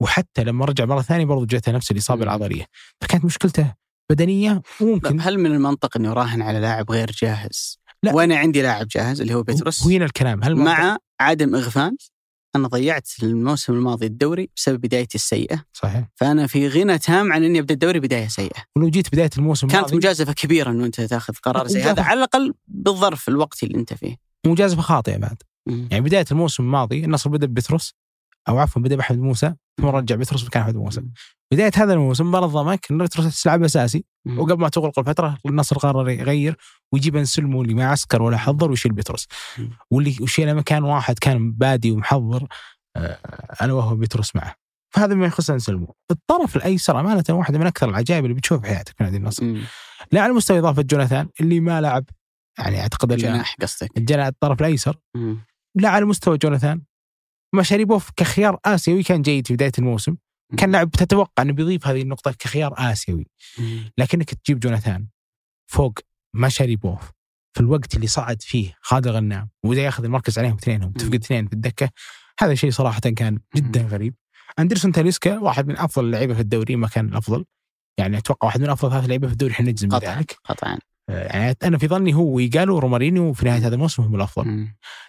وحتى لما رجع مرة ثانية برضو جاته نفس الإصابة مم. العضلية. فكانت مشكلته بدنية وممكن هل من المنطق إنه يراهن على لاعب غير جاهز؟ لا. وأنا عندي لاعب جاهز اللي هو بيتروس وهنا الكلام هل مع عدم إغفال أنا ضيعت الموسم الماضي الدوري بسبب بدايتي السيئة. صحيح. فأنا في غنى تام عن إني أبدأ الدوري بداية سيئة. ولو جيت بداية الموسم كانت الماضي مجازفة كبيرة إنه أنت تأخذ قرار زي هذا. على الأقل بالظرف الوقتي اللي أنت فيه. مجازفة خاطئة بعد. يعني بداية الموسم الماضي النصر بدأ ببتروس أو عفوا بدأ بأحمد موسى ثم رجع بتروس مكان أحمد موسى. بداية هذا الموسم مباراه ضمك إن بتروس تلعب اساسي. وقبل ما تغلق الفترة النصر قرر يغير ويجيب انسلمو اللي ما عسكر ولا حضر ويشيل بيتروس مم. واللي وشيله مكان واحد كان بادي ومحضر آه، أنا وهو بيتروس معه فهذا ما يخص انسلمو الطرف الأيسر أمانة واحدة من أكثر العجائب اللي بتشوفها في حياتك في نادي النصر مم. لا على مستوى إضافة جوناثان اللي ما لعب يعني أعتقد الجناح الجناح قصدك الجناح الطرف الأيسر مم. لا على مستوى جوناثان مشاريبوف كخيار آسيوي كان جيد في بداية الموسم. كان لاعب تتوقع أنه بيضيف هذه النقطة كخيار آسيوي. لكنك تجيب جوناثان فوق مشاريبوف في الوقت اللي صعد فيه خالد الغنام وإذا ياخذ المركز عليهم اثنينهم تفقد اثنين في الدكة هذا شيء صراحة كان جدا غريب. أندرسون تاليسكا واحد من أفضل اللعيبه في الدوري ما كان الأفضل. يعني أتوقع واحد من أفضل ثلاث لعيبة في الدوري إحنا نجزم بذلك. قطعا. يعني أنا في ظني هو ويجالو ورومارينيو في نهاية هذا الموسم هم الأفضل.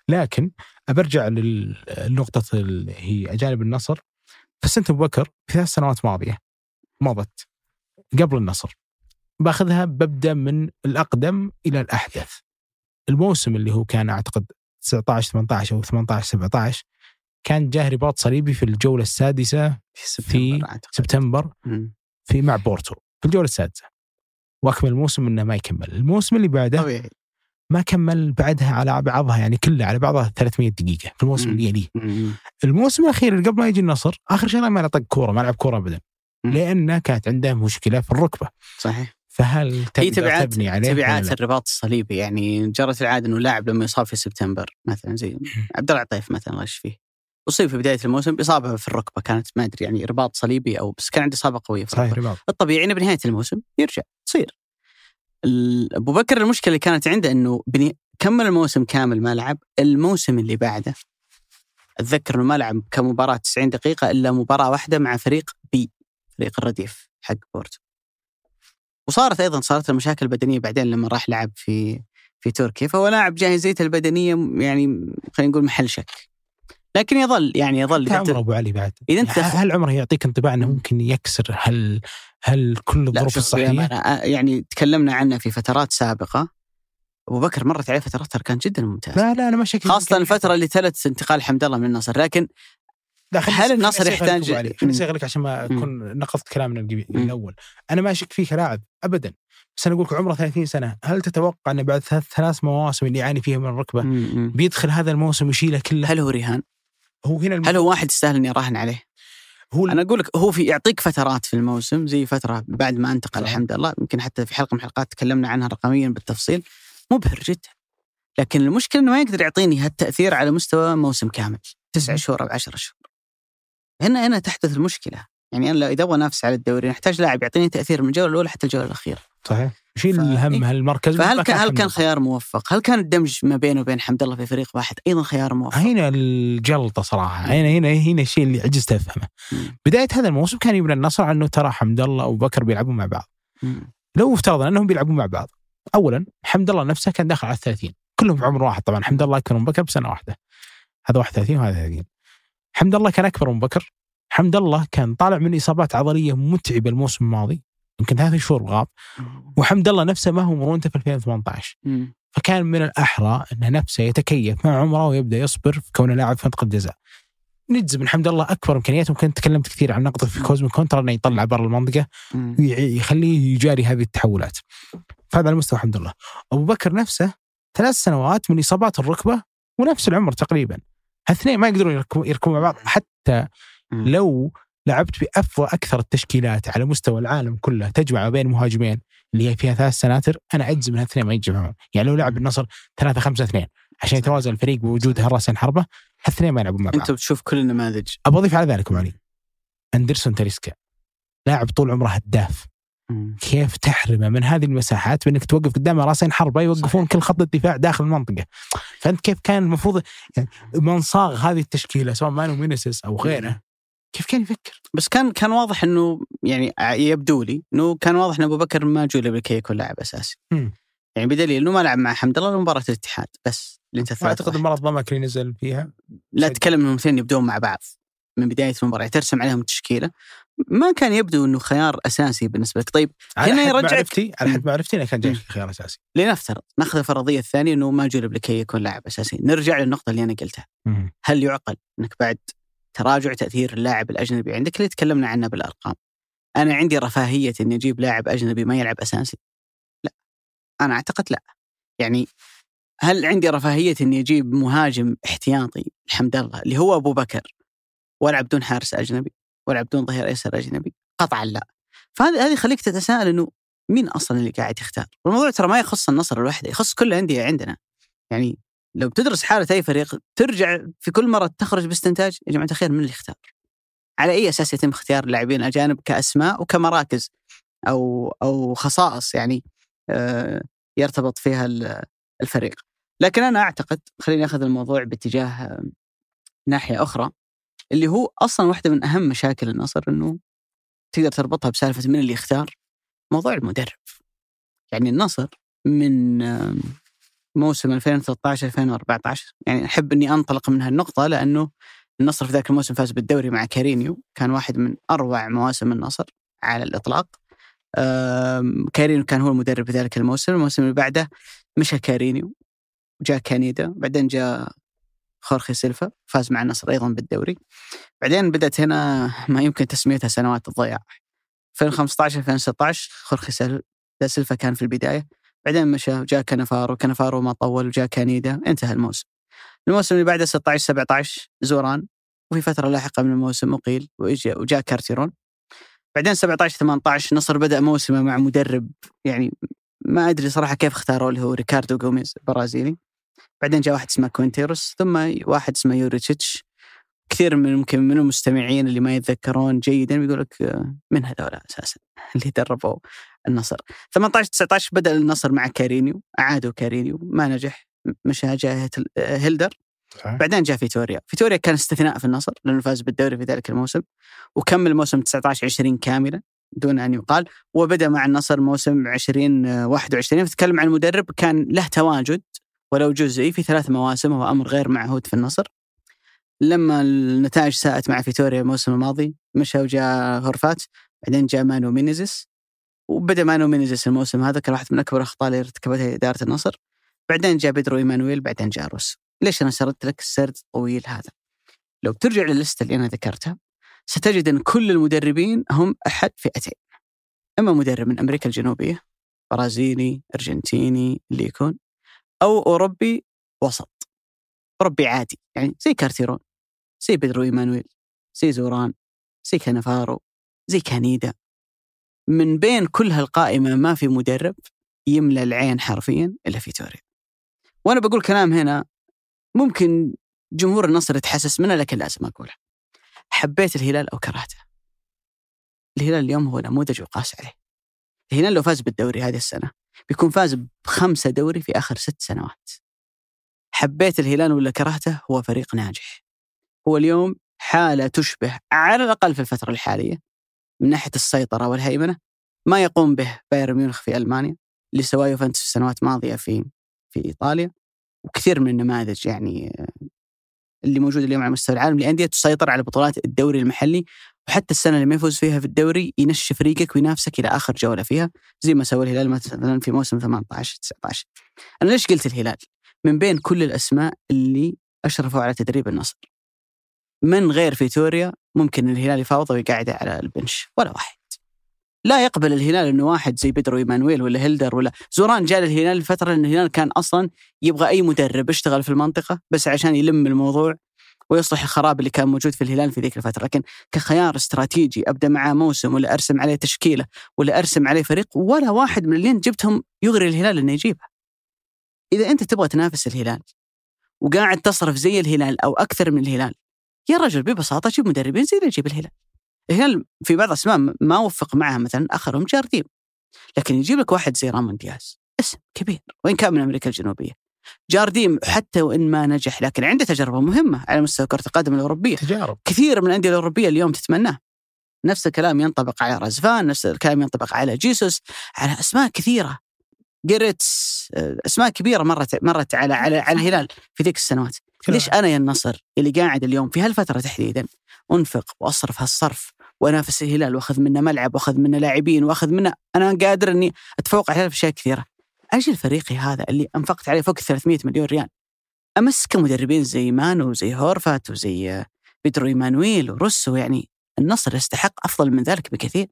لكن برجع للنقطة اللي هي أجانب النصر. فسنة أبو بكر في ثلاث سنوات ماضية مضت. قبل النصر. باخذها ببدأ من الأقدم إلى الأحدث. الموسم اللي هو كان أعتقد 19 18 أو 18 17 كان جاه رباط صليبي في الجولة السادسة في سبتمبر أعتقد. سبتمبر. في مع بورتو. في الجولة السادسة. وأكمل الموسم إنه ما يكمل، الموسم اللي بعده طبيعي. ما كمل بعدها على بعضها يعني كلها على بعضها 300 دقيقة في الموسم. اللي يليه. الموسم الأخير اللي قبل ما يجي النصر آخر شيء ما طق كورة ما لعب كورة ابدا. لأنه كانت عنده مشكلة في الركبة. صحيح. فهل هي تبعات تبني عليه؟ تبعات؟ الرباط الصليبي يعني جرت العادة إنه لاعب لما يصاب في سبتمبر مثلا زي عبد الله عطيف مثلا الله يشفيه. أصيب في بداية الموسم بإصابة في الركبة كانت ما أدري يعني رباط صليبي أو بس كان عنده إصابة قوية في صحيح رباط. الطبيعي إنه بنهاية الموسم يرجع تصير. أبو بكر المشكلة اللي كانت عنده إنه بني... كمل الموسم كامل ما لعب الموسم اللي بعده أتذكر إنه ما لعب كمباراة 90 دقيقة إلا مباراة واحدة مع فريق بي فريق الرديف حق بورتو. وصارت أيضا صارت المشاكل البدنية بعدين لما راح لعب في في تركيا فهو لاعب جاهزيته البدنية يعني خلينا نقول محل شك. لكن يظل يعني يظل حتى عمر أبو علي بعد. أنت يعني هل عمره يعطيك انطباع أنه ممكن يكسر هل هل كل الظروف الصحية؟ آه، يعني تكلمنا عنه في فترات سابقة. أبو بكر مرت عليه فترات ترى كان جدا ممتاز. لا لا أنا ما شك خاصة الفترة اللي تلت انتقال حمد الله من النصر. لكن هل النصر يحتاج-. خليني اصيغ لك عشان ما. أكون نقضت كلامنا. الأول. أنا ما أشك فيه كلاعب ابدا. بس أنا أقول لك عمره 30 سنة. هل تتوقع انه بعد ثلاث ثلاث مواسم اللي يعاني فيها من الركبة مم،. بيدخل هذا الموسم ويشيله كله؟ هل هو رهان؟ هو هنا الم... هل هو واحد يستاهل إني أراهن عليه؟ هو أنا أقول لك هو في يعطيك فترات في الموسم زي فترة بعد ما انتقل. الحمد لله. يمكن حتى في حلقة من الحلقات تكلمنا عنها رقميا بالتفصيل. مبهر جدا. لكن المشكلة إنه ما يقدر يعطيني هالتأثير على مستوى موسم كامل. تسعة مم. شهور أو عشرة شهور. هنا هنا تحدث المشكلة. يعني أنا إذا أبغى أنافس على الدوري نحتاج لاعب يعطيني تأثير من الجولة الأولى حتى الجولة الأخيرة. صحيح يشيل ف- الهم إيه. هالمركز فهل كان هل كان. خيار موفق؟ هل كان الدمج ما بينه وبين حمد الله في فريق واحد أيضا خيار موفق؟ هنا الجلطة صراحة هنا هنا هنا الشيء اللي عجزت أفهمه. بداية هذا الموسم كان يبنى النصر على أنه ترى حمد الله وأبو بكر بيلعبون مع بعض مم. لو افترضنا أنهم بيلعبون مع بعض اولا حمد الله نفسه كان داخل على 30 كلهم في عمر واحد طبعا حمد الله أكبر من بكر بسنة واحدة هذا 31 وهذا 30 حمد الله كان أكبر من بكر حمد الله كان طالع من إصابات عضلية متعبة الموسم الماضي يمكن ثلاث شهور غاب وحمد الله نفسه ما هو مرونته في 2018 مم. فكان من الأحرى انه نفسه يتكيف مع عمره ويبدأ يصبر في كونه لاعب في منطقة الجزاء. نجزم من حمد الله أكبر إمكانيات ممكن تكلمت كثير عن نقطة في كوزمين كونترا إنه يطلع برا المنطقة. ويخليه يجاري هذه التحولات. فهذا على مستوى حمد الله. أبو بكر نفسه ثلاث سنوات من إصابات الركبة ونفس العمر تقريبا. هالاثنين ما يقدرون يركبون مع بعض حتى. لو لعبت بافضل أكثر التشكيلات على مستوى العالم كله تجمع ما بين مهاجمين اللي هي فيها ثلاث سناتر. أنا أجزم إن الاثنين ما يجمعون. يعني لو لعب النصر 3 5 2 عشان يتوازن الفريق بوجود راسين حربه الاثنين ما يلعبون مع بعض. انت بتشوف كل النماذج. ابى أضيف على ذلك علي. أندرسون تاليسكا لاعب طول عمره هداف. كيف تحرمه من هذه المساحات بأنك توقف قدامه رأسين حربة يوقفون كل خط الدفاع داخل المنطقة؟ فأنت كيف كان المفروض يعني من صاغ هذه التشكيلة سواء مانو مينيسيس أو غيره كيف كان يفكر؟ بس كان كان واضح إنه يعني يبدو لي إنه كان واضح إن أبو بكر ما جلب لكي يكون لاعب أساسي. مم. يعني بدليل إنه ما لعب مع حمد الله لمباراة الاتحاد بس اللي أنت أعتقد المباراه ضمك اللي نزل فيها لا سجل. أتكلم إنهم الاثنين يبدون مع بعض من بداية المباراة ترسم عليهم التشكيله ما كان يبدو إنه خيار أساسي بالنسبة لك طيب على هنا حد يرجعك- معرفتي على حد مم. معرفتي إنه كان جاي مم. خيار أساسي لنفترض نأخذ الفرضية الثانية إنه ما جلب لكي يكون لاعب أساسي نرجع للنقطة اللي أنا قلتها هل يعقل إنك بعد تراجع تأثير اللاعب الأجنبي. عندك اللي تكلمنا عنه بالأرقام. أنا عندي رفاهية إني أجيب لاعب أجنبي ما يلعب أساسي. لا. أنا أعتقد لا. يعني هل عندي رفاهية إني أجيب مهاجم احتياطي؟ الحمد الله اللي هو أبو بكر. وألعب بدون حارس أجنبي. وألعب بدون ظهير أيسر أجنبي. قطعا لا. فهذه هذه يخليك تتساءل إنه مين أصلا اللي قاعد يختار؟ والموضوع ترى ما يخص النصر لوحده يخص كل الأندية عندنا. يعني لو بتدرس حالة أي فريق ترجع في كل مرة تخرج باستنتاج يا جماعة الخير من اللي يختار. على أي أساس يتم اختيار اللاعبين الأجانب كأسماء وكمراكز أو أو خصائص يعني آه، يرتبط فيها ال- الفريق. لكن أنا أعتقد خليني أخذ الموضوع باتجاه آه، ناحية أخرى اللي هو أصلا واحدة من أهم مشاكل النصر إنه تقدر تربطها بسالفة من اللي يختار؟ موضوع المدرب. يعني النصر من موسم 2013 2014 يعني أحب إني أنطلق من هالنقطة لأنه النصر في ذاك الموسم فاز بالدوري مع كارينيو. كان واحد من أروع مواسم النصر على الإطلاق. كارينيو كان هو المدرب في ذلك الموسم. الموسم اللي بعده مشى كارينيو وجاء كانيدا بعدين جاء خورخي سيلفا فاز مع النصر أيضا بالدوري. بعدين بدأت هنا ما يمكن تسميتها سنوات الضياع. 2015 2016 خورخي سيل- سيلفا كان في البداية. بعدين مشى وجاء كنفارو كنفارو ما طول وجاء كانيدا انتهى الموسم. الموسم اللي بعده 16 17 زوران وفي فترة لاحقة من الموسم وإجا- وجاء كارتيرون. بعدين 17 18 نصر بدأ موسمه مع مدرب يعني ما أدري صراحة كيف اختاروا اللي هو ريكاردو جوميز البرازيلي. بعدين جاء واحد اسمه كوينتيروس ثم واحد اسمه يوريتشيتش كثير من ممكن من المستمعين اللي ما يتذكرون جيدا بيقول لك آه، من هذول أساسا اللي دربوا النصر. 18 19 بدأ النصر مع كارينيو أعادوا كارينيو ما نجح مشى جاء هيلدر. بعدين جاء فيتوريا. فيتوريا كان استثناء في النصر لأنه فاز بالدوري في ذلك الموسم وكمل موسم 19 20 كاملا دون أن يقال وبدأ مع النصر موسم 20 آه، 21 نتكلم عن مدرب كان له تواجد ولو جزئي في ثلاث مواسم وهو أمر غير معهود في النصر. لما النتائج ساءت مع فيتوريا الموسم الماضي مشى وجاء هورفات بعدين جاء مانو مينيزيس. وبدأ مانو مينيزيس الموسم هذا كان واحد من أكبر الأخطاء اللي ارتكبتها إدارة النصر. بعدين جاء بيدرو ايمانويل بعدين جاء روس ليش أنا سردت لك السرد الطويل هذا؟ لو بترجع للستة اللي أنا ذكرتها ستجد إن كل المدربين هم أحد فئتين. أما مدرب من أمريكا الجنوبية برازيلي أرجنتيني اللي يكون أو أوروبي وسط. أوروبي عادي يعني زي كارتيرون زي بيدرو ايمانويل زي زوران زي كانافارو زي كانيدا. من بين كل هالقائمة ما في مدرب يملى العين حرفيا إلا فيتوريا وأنا بقول كلام هنا ممكن جمهور النصر يتحسس منه لكن لازم أقوله. حبيت الهلال أو كرهته. الهلال اليوم هو نموذج يقاس عليه. الهلال لو فاز بالدوري هذه السنة بيكون فاز بخمسة دوري في آخر ست سنوات. حبيت الهلال ولا كرهته؟ هو فريق ناجح. هو اليوم حالة تشبه على الأقل في الفترة الحالية من ناحية السيطرة والهيمنة ما يقوم به بايرن ميونخ في ألمانيا اللي سواه يوفنتوس في السنوات الماضية في في إيطاليا وكثير من النماذج يعني اللي موجودة اليوم على مستوى العالم لأندية تسيطر على بطولات الدوري المحلي وحتى السنة اللي ما يفوز فيها في الدوري ينشف فريقك وينافسك إلى آخر جولة فيها زي ما سوى الهلال مثلا في موسم 18 19 أنا ليش قلت الهلال؟ من بين كل الأسماء اللي أشرفوا على تدريب النصر من غير فيتوريا ممكن الهلال يفاوضه ويقعده على البنش ولا واحد لا يقبل الهلال إنه واحد زي بيدرو إيمانويل ولا هيلدر ولا زوران جاء للهلال لفترة إن الهلال كان أصلا يبغى أي مدرب يشتغل في المنطقة بس عشان يلم الموضوع ويصلح الخراب اللي كان موجود في الهلال في ذيك الفترة، لكن كخيار استراتيجي أبدأ معاه موسم ولا أرسم عليه تشكيلة ولا أرسم عليه فريق ولا واحد من اللي جبتهم يغري الهلال إنه يجيبها. إذا أنت تبغى تنافس الهلال وقاعد تصرف زي الهلال أو أكثر من الهلال يا رجل ببساطة جيب مدربين زي اللي يجيب الهلال. الهلال في بعض الأسماء ما وفق معها مثلا آخرهم جارديم. لكن يجيب لك واحد زي رامون دياز اسم كبير وإن كان من أمريكا الجنوبية. جارديم حتى وإن ما نجح لكن عنده تجربة مهمة على مستوى كرة القدم الأوروبية. تجارب. كثير من الأندية الأوروبية اليوم تتمناه. نفس الكلام ينطبق على رزفان نفس الكلام ينطبق على جيسوس على أسماء كثيرة. جيريتس أسماء كبيرة مرت مرت على على على الهلال في ذيك السنوات. ليش أنا يا النصر اللي قاعد اليوم في هالفترة تحديدا أنفق وأصرف هالصرف وأنافس الهلال وأخذ منه ملعب وأخذ منه لاعبين وأخذ منه أنا قادر إني أتفوق على في اشياء كثيرة. أجل فريقي هذا اللي أنفقت عليه فوق 300 مليون ريال أمسك مدربين زي مانو وزي هورفات وزي بيدرو إيمانويل وروسو يعني النصر يستحق أفضل من ذلك بكثير.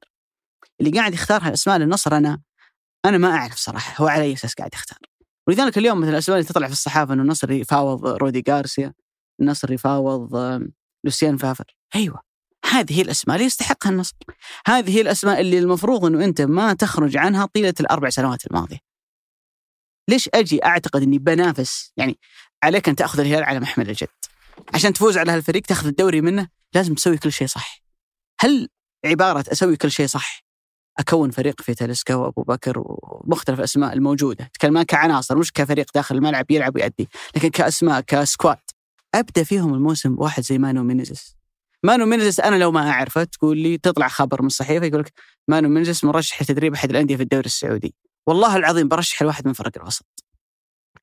اللي قاعد يختار هالأسماء للنصر أنا أنا ما أعرف صراحة هو على أي أساس قاعد يختار. ولذلك اليوم مثل الاسماء اللي تطلع في الصحافة إنه النصر يفاوض رودي غارسيا النصر يفاوض لوسيان فافر أيوه هذه هي الأسماء اللي يستحقها النصر. هذه هي الأسماء اللي المفروض إنه أنت ما تخرج عنها طيلة الأربع سنوات الماضية. ليش أجي أعتقد إني بنافس؟ يعني عليك أن تأخذ الهلال على محمل الجد. عشان تفوز على هالفريق تأخذ الدوري منه لازم تسوي كل شيء صح. هل عبارة أسوي كل شيء صح أكون فريق في تاليسكا وأبو بكر ومختلف الأسماء الموجودة، أتكلم كعناصر مش كفريق داخل الملعب يلعب ويأدي، لكن كأسماء ك squad. أبدأ فيهم الموسم بواحد زي مانو مينيزس مانو مينزس أنا لو ما أعرفه تقول لي تطلع خبر من الصحيفة يقول لك مانو مينزس مرشح لتدريب أحد الأندية في الدوري السعودي. والله العظيم برشح لواحد من فرق الوسط.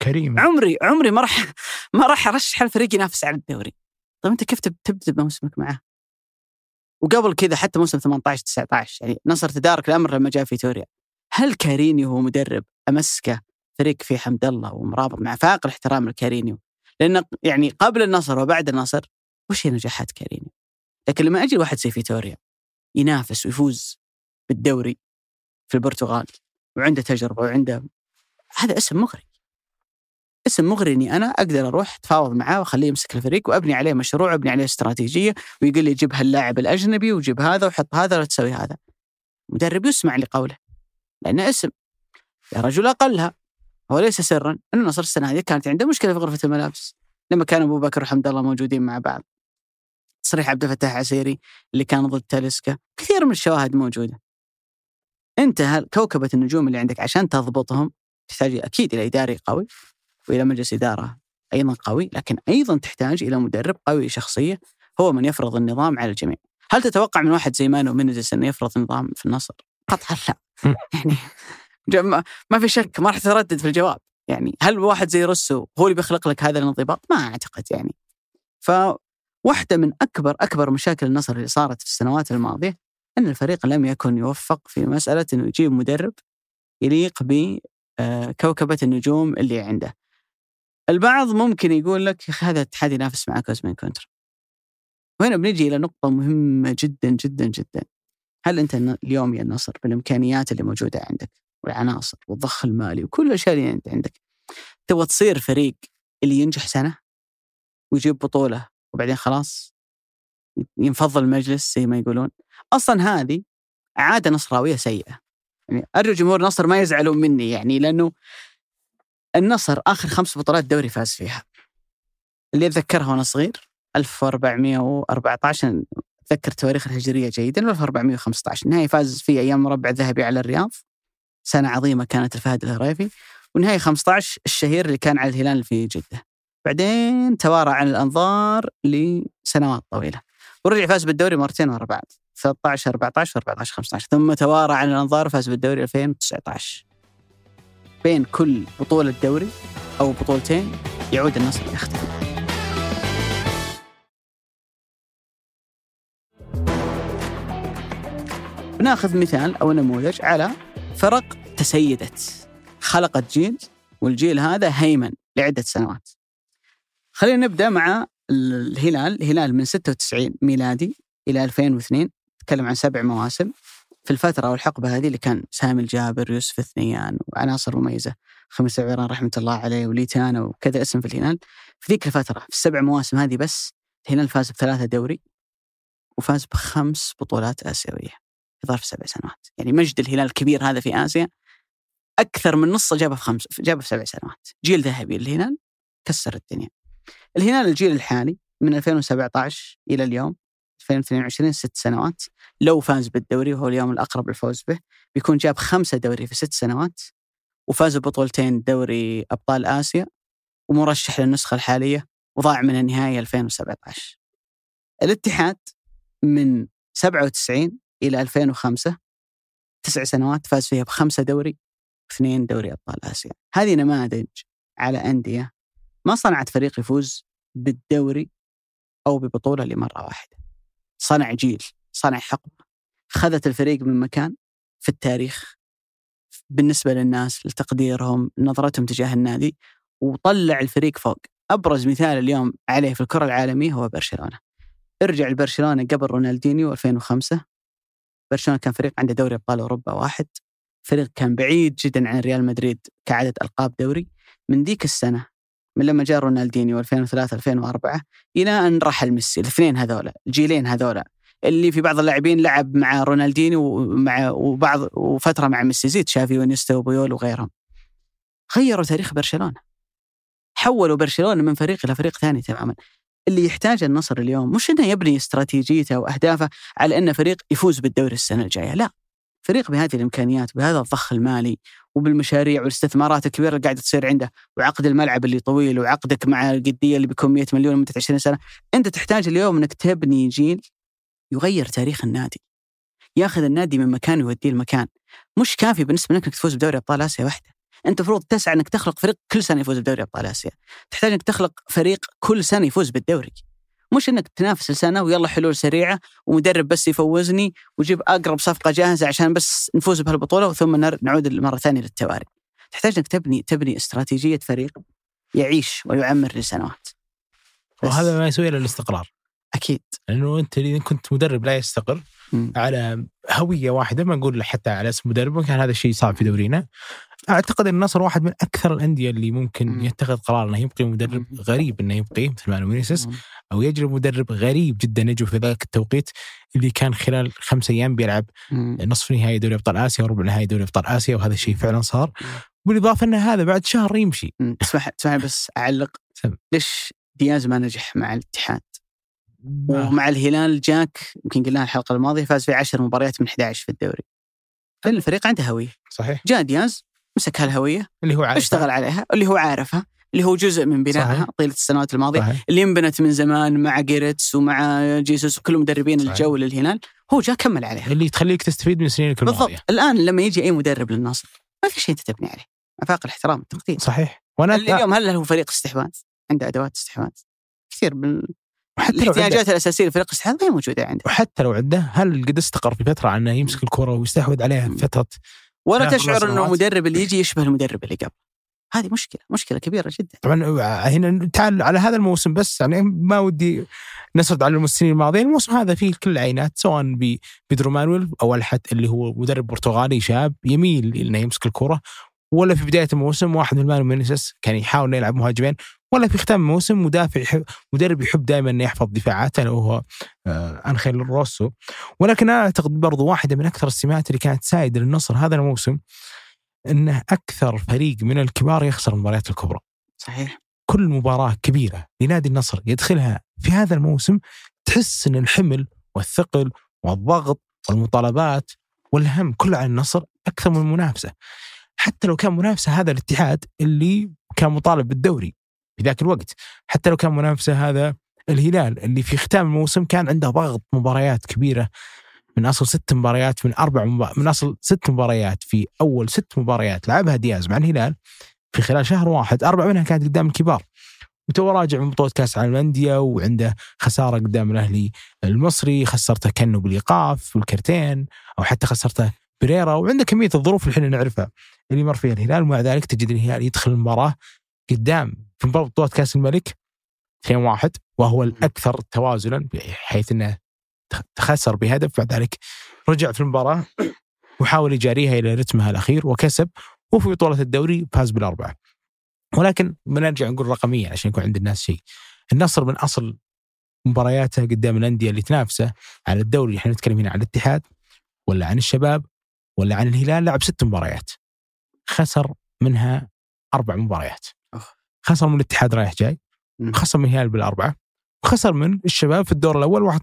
كريم. عمري عمري ما راح ما راح أرشح الفريق ينافس على الدوري. طيب أنت كيف تبدأ موسمك معه؟ وقبل كذا حتى موسم 18 19 يعني نصر تدارك الأمر لما جاء فيتوريا هل كارينيو هو مدرب أمسكه فريق في حمد الله ومرابط مع فائق الاحترام لكارينيو؟ لأن يعني قبل النصر وبعد النصر وش هي نجاحات كارينيو؟ لكن لما أجي واحد زي فيتوريا ينافس ويفوز بالدوري في البرتغال وعنده تجربة وعنده هذا اسم مغري. اسم مغري اني أنا أقدر أروح أتفاوض معاه وأخليه يمسك الفريق وأبني عليه مشروع وأبني عليه استراتيجية ويقول لي جيب هاللاعب الأجنبي وجيب هذا وحط هذا ولا تسوي هذا. مدرب يسمع لقوله لأنه اسم. يا رجل أقلها. هو ليس سرا. ان النصر السنة هذه كانت عنده مشكلة في غرفة الملابس. لما كان أبو بكر وحمد الله موجودين مع بعض. تصريح عبد الفتاح عسيري اللي كان ضد تاليسكا. كثير من الشواهد موجودة. أنت كوكبة النجوم اللي عندك عشان تضبطهم تحتاج أكيد إلى اداري قوي؟ وإلى مجلس إدارة أيضا قوي لكن أيضا تحتاج إلى مدرب قوي شخصيه هو من يفرض النظام على الجميع. هل تتوقع من واحد زي مانو مينيزس انه يفرض نظام في النصر؟ قطعا لا. يعني ما في شك ما راح تردد في الجواب. يعني هل واحد زي روسو هو اللي بيخلق لك هذا الانضباط؟ ما أعتقد يعني. ف واحدة من أكبر أكبر مشاكل النصر اللي صارت في السنوات الماضية أن الفريق لم يكن يوفق في مسألة أنه يجيب مدرب يليق بكوكبة النجوم اللي عنده. البعض ممكن يقول لك يا أخي هذا الاتحاد ينافس مع كوزمين كونتر. وهنا بنجي إلى نقطة مهمة جدا جدا جدا. هل أنت اليوم يا النصر بالإمكانيات اللي موجودة عندك والعناصر والضخ المالي وكل الأشياء اللي عندك تبغى تصير فريق اللي ينجح سنة ويجيب بطولة وبعدين خلاص ينفضل المجلس زي ما يقولون؟ أصلا هذه عادة نصراوية سيئة. يعني أرجو جمهور النصر ما يزعلون مني يعني لأنه النصر آخر خمس بطولات دوري فاز فيها. اللي أتذكرها وأنا صغير 1414 أتذكر تواريخ الهجرية جيدا 1415 النهائي فاز فيه أيام مربع ذهبي على الرياض. سنة عظيمة كانت الفهد الهريفي. ونهاية 15 الشهير اللي كان على الهلال في جدة. بعدين توارى عن الأنظار لسنوات طويلة. ورجع فاز بالدوري مرتين ورا بعض. 13 14 14 15 ثم توارى عن الأنظار وفاز بالدوري 2019 بين كل بطولة دوري أو بطولتين يعود النصر يختفي. بناخذ مثال أو نموذج على فرق تسيدت. خلقت جيل والجيل هذا هيمن لعدة سنوات. خلينا نبدأ مع الهلال. الهلال من 96 ميلادي إلى 2002 نتكلم عن سبع مواسم. في الفترة أو الحقبة هذه اللي كان سامي الجابر يوسف الثنيان وعناصر مميزة خميس عبيران رحمة الله عليه وليتانا وكذا اسم في الهلال. في ذيك الفترة في السبع مواسم هذه بس الهلال فاز بثلاثة دوري وفاز بخمس بطولات آسيوية في ظرف سبع سنوات. يعني مجد الهلال الكبير هذا في آسيا أكثر من نصه جابه في خمس جابه في سبع سنوات. جيل ذهبي للهلال كسر الدنيا. الهلال الجيل الحالي من 2017 إلى اليوم 2022 ست سنوات. لو فاز بالدوري وهو اليوم الأقرب للفوز به بيكون جاب خمسة دوري في ست سنوات وفاز ببطولتين دوري أبطال آسيا ومرشح للنسخة الحالية وضاع من النهاية 2017 الاتحاد من 97 إلى 2005 تسع سنوات فاز فيها بخمسة دوري واثنين دوري أبطال آسيا. هذه نماذج على أندية ما صنعت فريق يفوز بالدوري أو ببطولة لمرة واحدة. صنع جيل صنع حقبة خذت الفريق من مكان في التاريخ بالنسبة للناس لتقديرهم نظرتهم تجاه النادي وطلع الفريق فوق. أبرز مثال اليوم عليه في الكرة العالمية هو برشلونة. ارجع لبرشلونة قبل رونالدينيو 2005 برشلونة كان فريق عنده دوري أبطال أوروبا واحد. فريق كان بعيد جدا عن ريال مدريد كعدد ألقاب دوري. من ذيك السنة من لما جاء رونالدينيو 2003 2004 إلى أن رحل ميسي الاثنين هذولا الجيلين هذولا. اللي في بعض اللاعبين لعب مع رونالدينيو ومع وبعض وفترة مع ميسي زيد شافي ونيستا وبيول وغيرهم. غيروا تاريخ برشلونة. حولوا برشلونة من فريق إلى فريق ثاني تماما. اللي يحتاجه النصر اليوم مش إنه يبني استراتيجيته وأهدافه على انه فريق يفوز بالدوري السنة الجاية لا. فريق بهذه الإمكانيات بهذا الضخ المالي وبالمشاريع والاستثمارات الكبيرة اللي قاعدة تصير عنده وعقد الملعب اللي طويل وعقدك مع القدية اللي بيكون 100 مليون لمده 20 سنة أنت تحتاج اليوم إنك تبني جيل يغير تاريخ النادي ياخذ النادي من مكان ويوديه لمكان مش كافي بالنسبة لك إنك تفوز بدوري أبطال آسيا واحدة أنت المفروض تسعى إنك تخلق فريق كل سنة يفوز بدوري أبطال آسيا تحتاج إنك تخلق فريق كل سنة يفوز بالدوري. مش إنك تنافس السنة ويلا حلول سريعة ومدرب بس يفوزني وجيب أقرب صفقة جاهزة عشان بس نفوز بهالبطولة ثم نعود مرة ثانية للتواري. تحتاج إنك تبني تبني استراتيجية فريق يعيش ويعمر لسنوات. وهذا ما يسوي إلا الاستقرار. أكيد. لأنه أنت إذا كنت مدرب لا يستقر م. على هوية واحدة ما نقول حتى على اسم مدرب وكان هذا الشيء صعب في دورينا أعتقد إن النصر واحد من أكثر الأندية اللي ممكن م. يتخذ قرار إنه يبقي مدرب غريب إنه يبقي مثل ما مينيسيس أو يجرب مدرب غريب جدا يجوا في ذاك التوقيت اللي كان خلال خمس أيام بيلعب م. نصف نهائي دوري أبطال آسيا وربع نهائي دوري أبطال آسيا وهذا الشيء فعلا صار بالإضافة إن هذا بعد شهر يمشي اسمح اسمح بس أعلق ليش دياز ما نجح مع الاتحاد؟ ومع الهلال جاك يمكن قلناها الحلقة الماضية فاز في 10 مباريات من 11 في الدوري. لأن الفريق عنده هوية. صحيح. جاء دياز مسك هالهوية اللي هو عارفها. اشتغل عليها اللي هو عارفها اللي هو جزء من بنائها صحيح. طيلة السنوات الماضية صحيح. اللي انبنت من زمان مع جيرتس ومع جيسوس وكل مدربين صحيح. الجو للهلال هو جاء كمل عليها. اللي تخليك تستفيد من سنينك الماضيه بالضبط. الآن لما يجي أي مدرب للنصر ما في شيء تبني عليه. أفاق الاحترام والتقدير صحيح. وأنا اليوم هل هو فريق استحواذ؟ عنده أدوات استحواذ. كثير من وحتى الاحتياجات الأساسية لفريق الاستحواذ غير موجودة عنده وحتى لو عنده هل قد استقر في فترة عنه يمسك الكرة ويستحوذ عليها فترة ولا تشعر إنه المدرب اللي يجي يشبه المدرب اللي قبل. هذه مشكلة مشكلة كبيرة جدا. طبعا هنا تعال على هذا الموسم بس يعني ما ودي نسرد على الموسمين الماضيين. الموسم هذا فيه كل العينات سواء ببيدرو مانويل أو ألحد اللي هو مدرب برتغالي شاب يميل انه يمسك الكرة ولا في بداية الموسم واحد من مانو مينيسس كان يحاول إنه يلعب مهاجمين. ولا في ختام الموسم مدافع يحب مدرب يحب دائما انه يحفظ دفاعاته اللي هو آه انخيل روسو ولكن أنا أعتقد برضو واحدة من أكثر السمات اللي كانت سائدة للنصر هذا الموسم إنه أكثر فريق من الكبار يخسر المباريات الكبرى. صحيح. كل مباراة كبيرة لنادي النصر يدخلها في هذا الموسم تحس إن الحمل والثقل والضغط والمطالبات والهم كله على النصر أكثر من المنافسة حتى لو كان منافسة هذا الاتحاد اللي كان مطالب بالدوري في ذاك الوقت. حتى لو كان منافسه هذا الهلال اللي في ختام الموسم كان عنده ضغط مباريات كبيرة. من أصل ست مباريات من أربع مبا... من أصل ست مباريات في أول ست مباريات لعبها دياز مع الهلال في خلال شهر واحد. أربع منها كانت قدام الكبار. وتو راجع من بطولة كأس العالم للأندية وعنده خسارة قدام الأهلي المصري خسرته كأنه بالإيقاف والكرتين أو حتى خسرته بريرا. وعنده كمية الظروف اللي إحنا نعرفها اللي مر فيها الهلال. ومع ذلك تجد الهلال يدخل المباراة قدام في مباراة بطولة كأس الملك 2 1 وهو الأكثر توازنا بحيث إنه خسر بهدف بعد ذلك رجع في المباراة وحاول يجاريها إلى رتمها الأخير وكسب وفي بطولة الدوري فاز بالأربعة. ولكن بنرجع نقول رقميا عشان يكون عند الناس شيء. النصر من أصل مبارياته قدام الأندية اللي تنافسه على الدوري إحنا نتكلم هنا عن الاتحاد ولا عن الشباب ولا عن الهلال لعب ست مباريات. خسر منها أربع مباريات. خسر من الاتحاد رايح جاي خسر من الهلال بالأربعة وخسر من الشباب في الدور الأول 1-0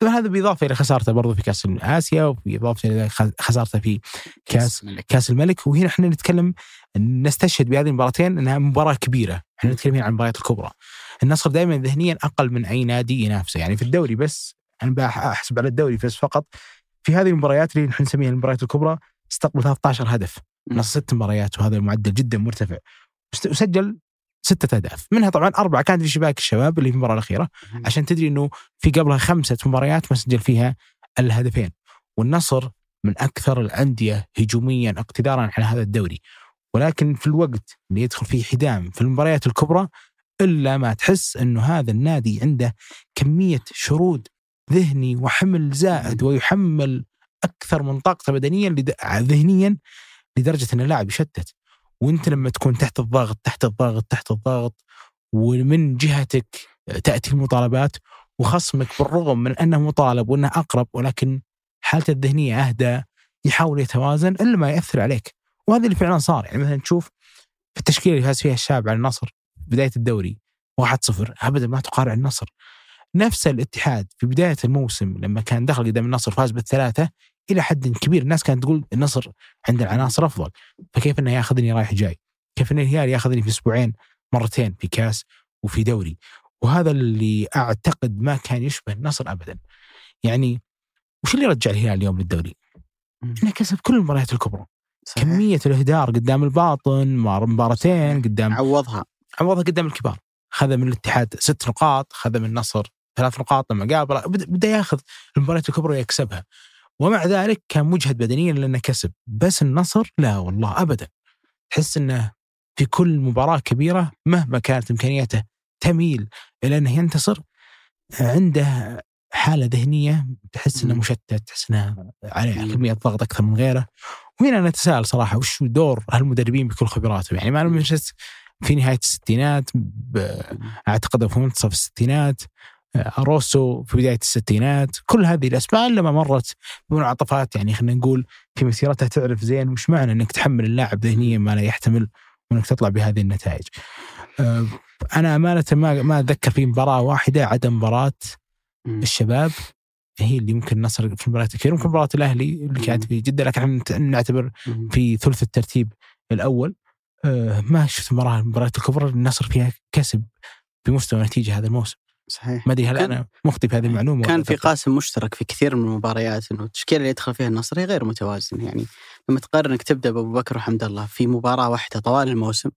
طبعا هذا بإضافة إلى خسارته برضو في كأس آسيا وبإضافة إلى خسارته في كأس الملك. كأس الملك. وهنا إحنا نتكلم نستشهد بهذه المباراتين إنها مباراة كبيرة. إحنا نتكلم هنا عن المباريات الكبرى. النصر دائما ذهنيا أقل من أي نادي ينافسه. يعني في الدوري بس أنا أحسب على الدوري بس فقط في هذه المباريات اللي نحن نسميها المباريات الكبرى استقبل 13 هدف. نص ست مباريات وهذا المعدل جدا مرتفع. وسجل ستة أهداف منها طبعا أربعة. كانت في شباك الشباب اللي في المباراة الأخيرة. عشان تدري أنه في قبلها خمسة مباريات ما سجل فيها الهدفين. والنصر من أكثر الأندية هجوميا اقتدارا على هذا الدوري. ولكن في الوقت اللي يدخل فيه حدام في المباريات الكبرى إلا ما تحس أنه هذا النادي عنده كمية شرود ذهني وحمل زائد ويحمل أكثر من طاقته بدنيا ذهنيا لدرجة أن اللاعب يشتت. وانت لما تكون تحت الضغط تحت الضغط تحت الضغط ومن جهتك تأتي المطالبات وخصمك بالرغم من أنه مطالب وأنه أقرب ولكن حالته الذهنية أهدى يحاول يتوازن إلا ما يأثر عليك. وهذا اللي فعلا صار. يعني مثلا تشوف في التشكيلة اللي فاز فيها الشاب على النصر بداية الدوري 1-0 ابدا ما تقارع النصر. نفس الاتحاد في بداية الموسم لما كان دخل قدام النصر فاز بالثلاثة إلى حد كبير. الناس كانت تقول النصر عند العناصر أفضل. فكيف إنه ياخذني رايح جاي؟ كيف ان الهلال ياخذني في أسبوعين مرتين في كاس وفي دوري؟ وهذا اللي أعتقد ما كان يشبه النصر ابدا. يعني وش اللي رجع الهلال اليوم للدوري؟ إنه كسب كل المباريات الكبرى. صحيح. كمية الإهدار قدام الباطن مباراتين قدام عوضها. عوضها قدام الكبار. خذ من الاتحاد ست نقاط خذ من النصر ثلاث نقاط لما قابل بدا ياخذ المباريات الكبرى ويكسبها. ومع ذلك كان مجهد بدنيا لأنه كسب. بس النصر لا والله ابدا. تحس إنه في كل مباراة كبيرة مهما كانت إمكانياته تميل إلى أنه ينتصر عنده حالة ذهنية تحس إنه مشتت تحس إنه عليه كميه ضغط أكثر من غيره. وهنا نتساءل صراحة وش دور هالمدربين بكل خبراتهم؟ يعني ما في نهاية الستينات أعتقد في منتصف الستينات روسو في بداية الستينات. كل هذه الأسماء لما مرت بمنعطفات يعني خلينا نقول في مسيرتها تعرف زين وش معنى إنك تحمل اللاعب ذهنيا ما لا يحتمل وإنك تطلع بهذه النتائج. أه، أنا أمانة ما ما أتذكر في مباراة واحدة عدا مباراة الشباب هي اللي ممكن نصر في المباريات الكبيره ممكن مباراة الأهلي اللي كانت في جدة لكن إحنا نعتبر في ثلث الترتيب الأول. أه، ما شفت مباراة المباريات الكبرى النصر فيها كسب بمستوى نتيجة هذا الموسم. صحيح. ما أدري هل أنا مخطي في هذه المعلومه كان في قاسم مشترك في كثير من المباريات إنه التشكيلة اللي يدخل فيها النصر هي غير متوازن يعني. لما تقرر إنك تبدأ بأبو بكر وحمد الله في مباراة واحدة طوال الموسم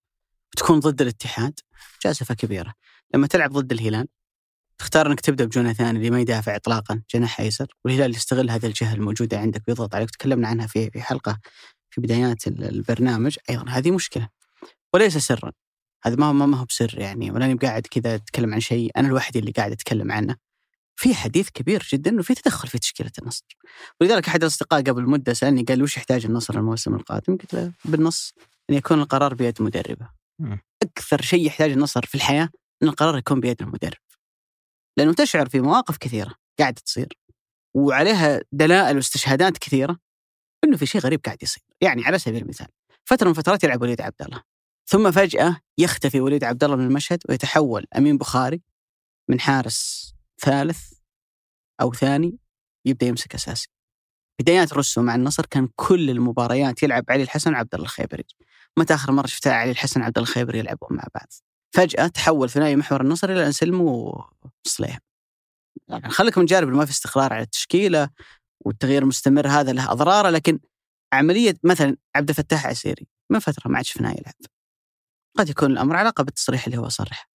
وتكون ضد الاتحاد جازفه كبيرة. لما تلعب ضد الهلال تختار إنك تبدأ بجوناثان اللي ما يدافع اطلاقا جناح أيسر. والهلال يستغل هذه الجهة الموجودة عندك ويضغط عليك تكلمنا عنها في في حلقة في بدايات البرنامج. أيضا هذه مشكلة. وليس سرا. هذا ما ما هو بسر يعني. ولا قاعد كذا أتكلم عن شيء أنا الوحيد اللي قاعد أتكلم عنه. في حديث كبير جدا انه في تدخل في تشكيلة النصر. ولذلك أحد الأصدقاء قبل مدة سألني قال وش يحتاج النصر الموسم القادم؟ قلت له بالنص أن يكون القرار بيد مدربه. أكثر شيء يحتاج النصر في الحياة أن القرار يكون بيد المدرب. لأنه تشعر في مواقف كثيرة قاعدة تصير وعليها دلائل واستشهادات كثيرة إنه في شيء غريب قاعد يصير. يعني على سبيل المثال فترة من فترات يلعب وليد عبد الله. ثم فجأة يختفي وليد عبد الله من المشهد ويتحول أمين بخاري من حارس ثالث أو ثاني يبدأ يمسك أساسي. بدايات روسو مع النصر كان كل المباريات يلعب علي الحسن وعبد الله الخيبري. متى آخر مرة شفتها علي الحسن وعبد الله الخيبري يلعبون مع بعض؟ فجأة تحول ثنائي محور النصر إلى أنسلم وصليح يعني خليك من جانب ما في استقرار على التشكيلة والتغيير المستمر هذا له أضراره لكن عملية مثلا عبد الفتاح عسيري من فترة ما عاد شفناه يلعب قد يكون الأمر علاقه بالتصريح اللي هو صرح.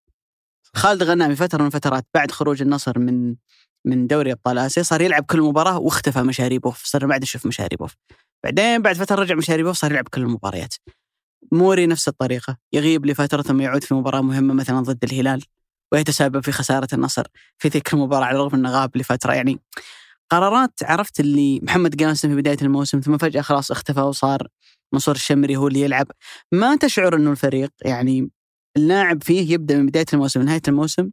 خالد غنامي فترة من الفترات بعد خروج النصر من من دوري أبطال آسيا صار يلعب كل مباراة واختفى مشاريبوف صرنا بعد نشوف مشاريبوف. بعدين بعد فترة رجع مشاريبوف صار يلعب كل المباريات. موري نفس الطريقة يغيب لفترة ثم يعود في مباراة مهمة مثلا ضد الهلال ويتسبب في خسارة النصر في تلك المباراة على الرغم إنه غاب لفترة. يعني قرارات عرفت اللي محمد قاسم في بداية الموسم ثم فجأة خلاص اختفى وصار منصور الشمري هو اللي يلعب ما تشعر إنه الفريق يعني اللاعب فيه يبدأ من بداية الموسم لنهايه الموسم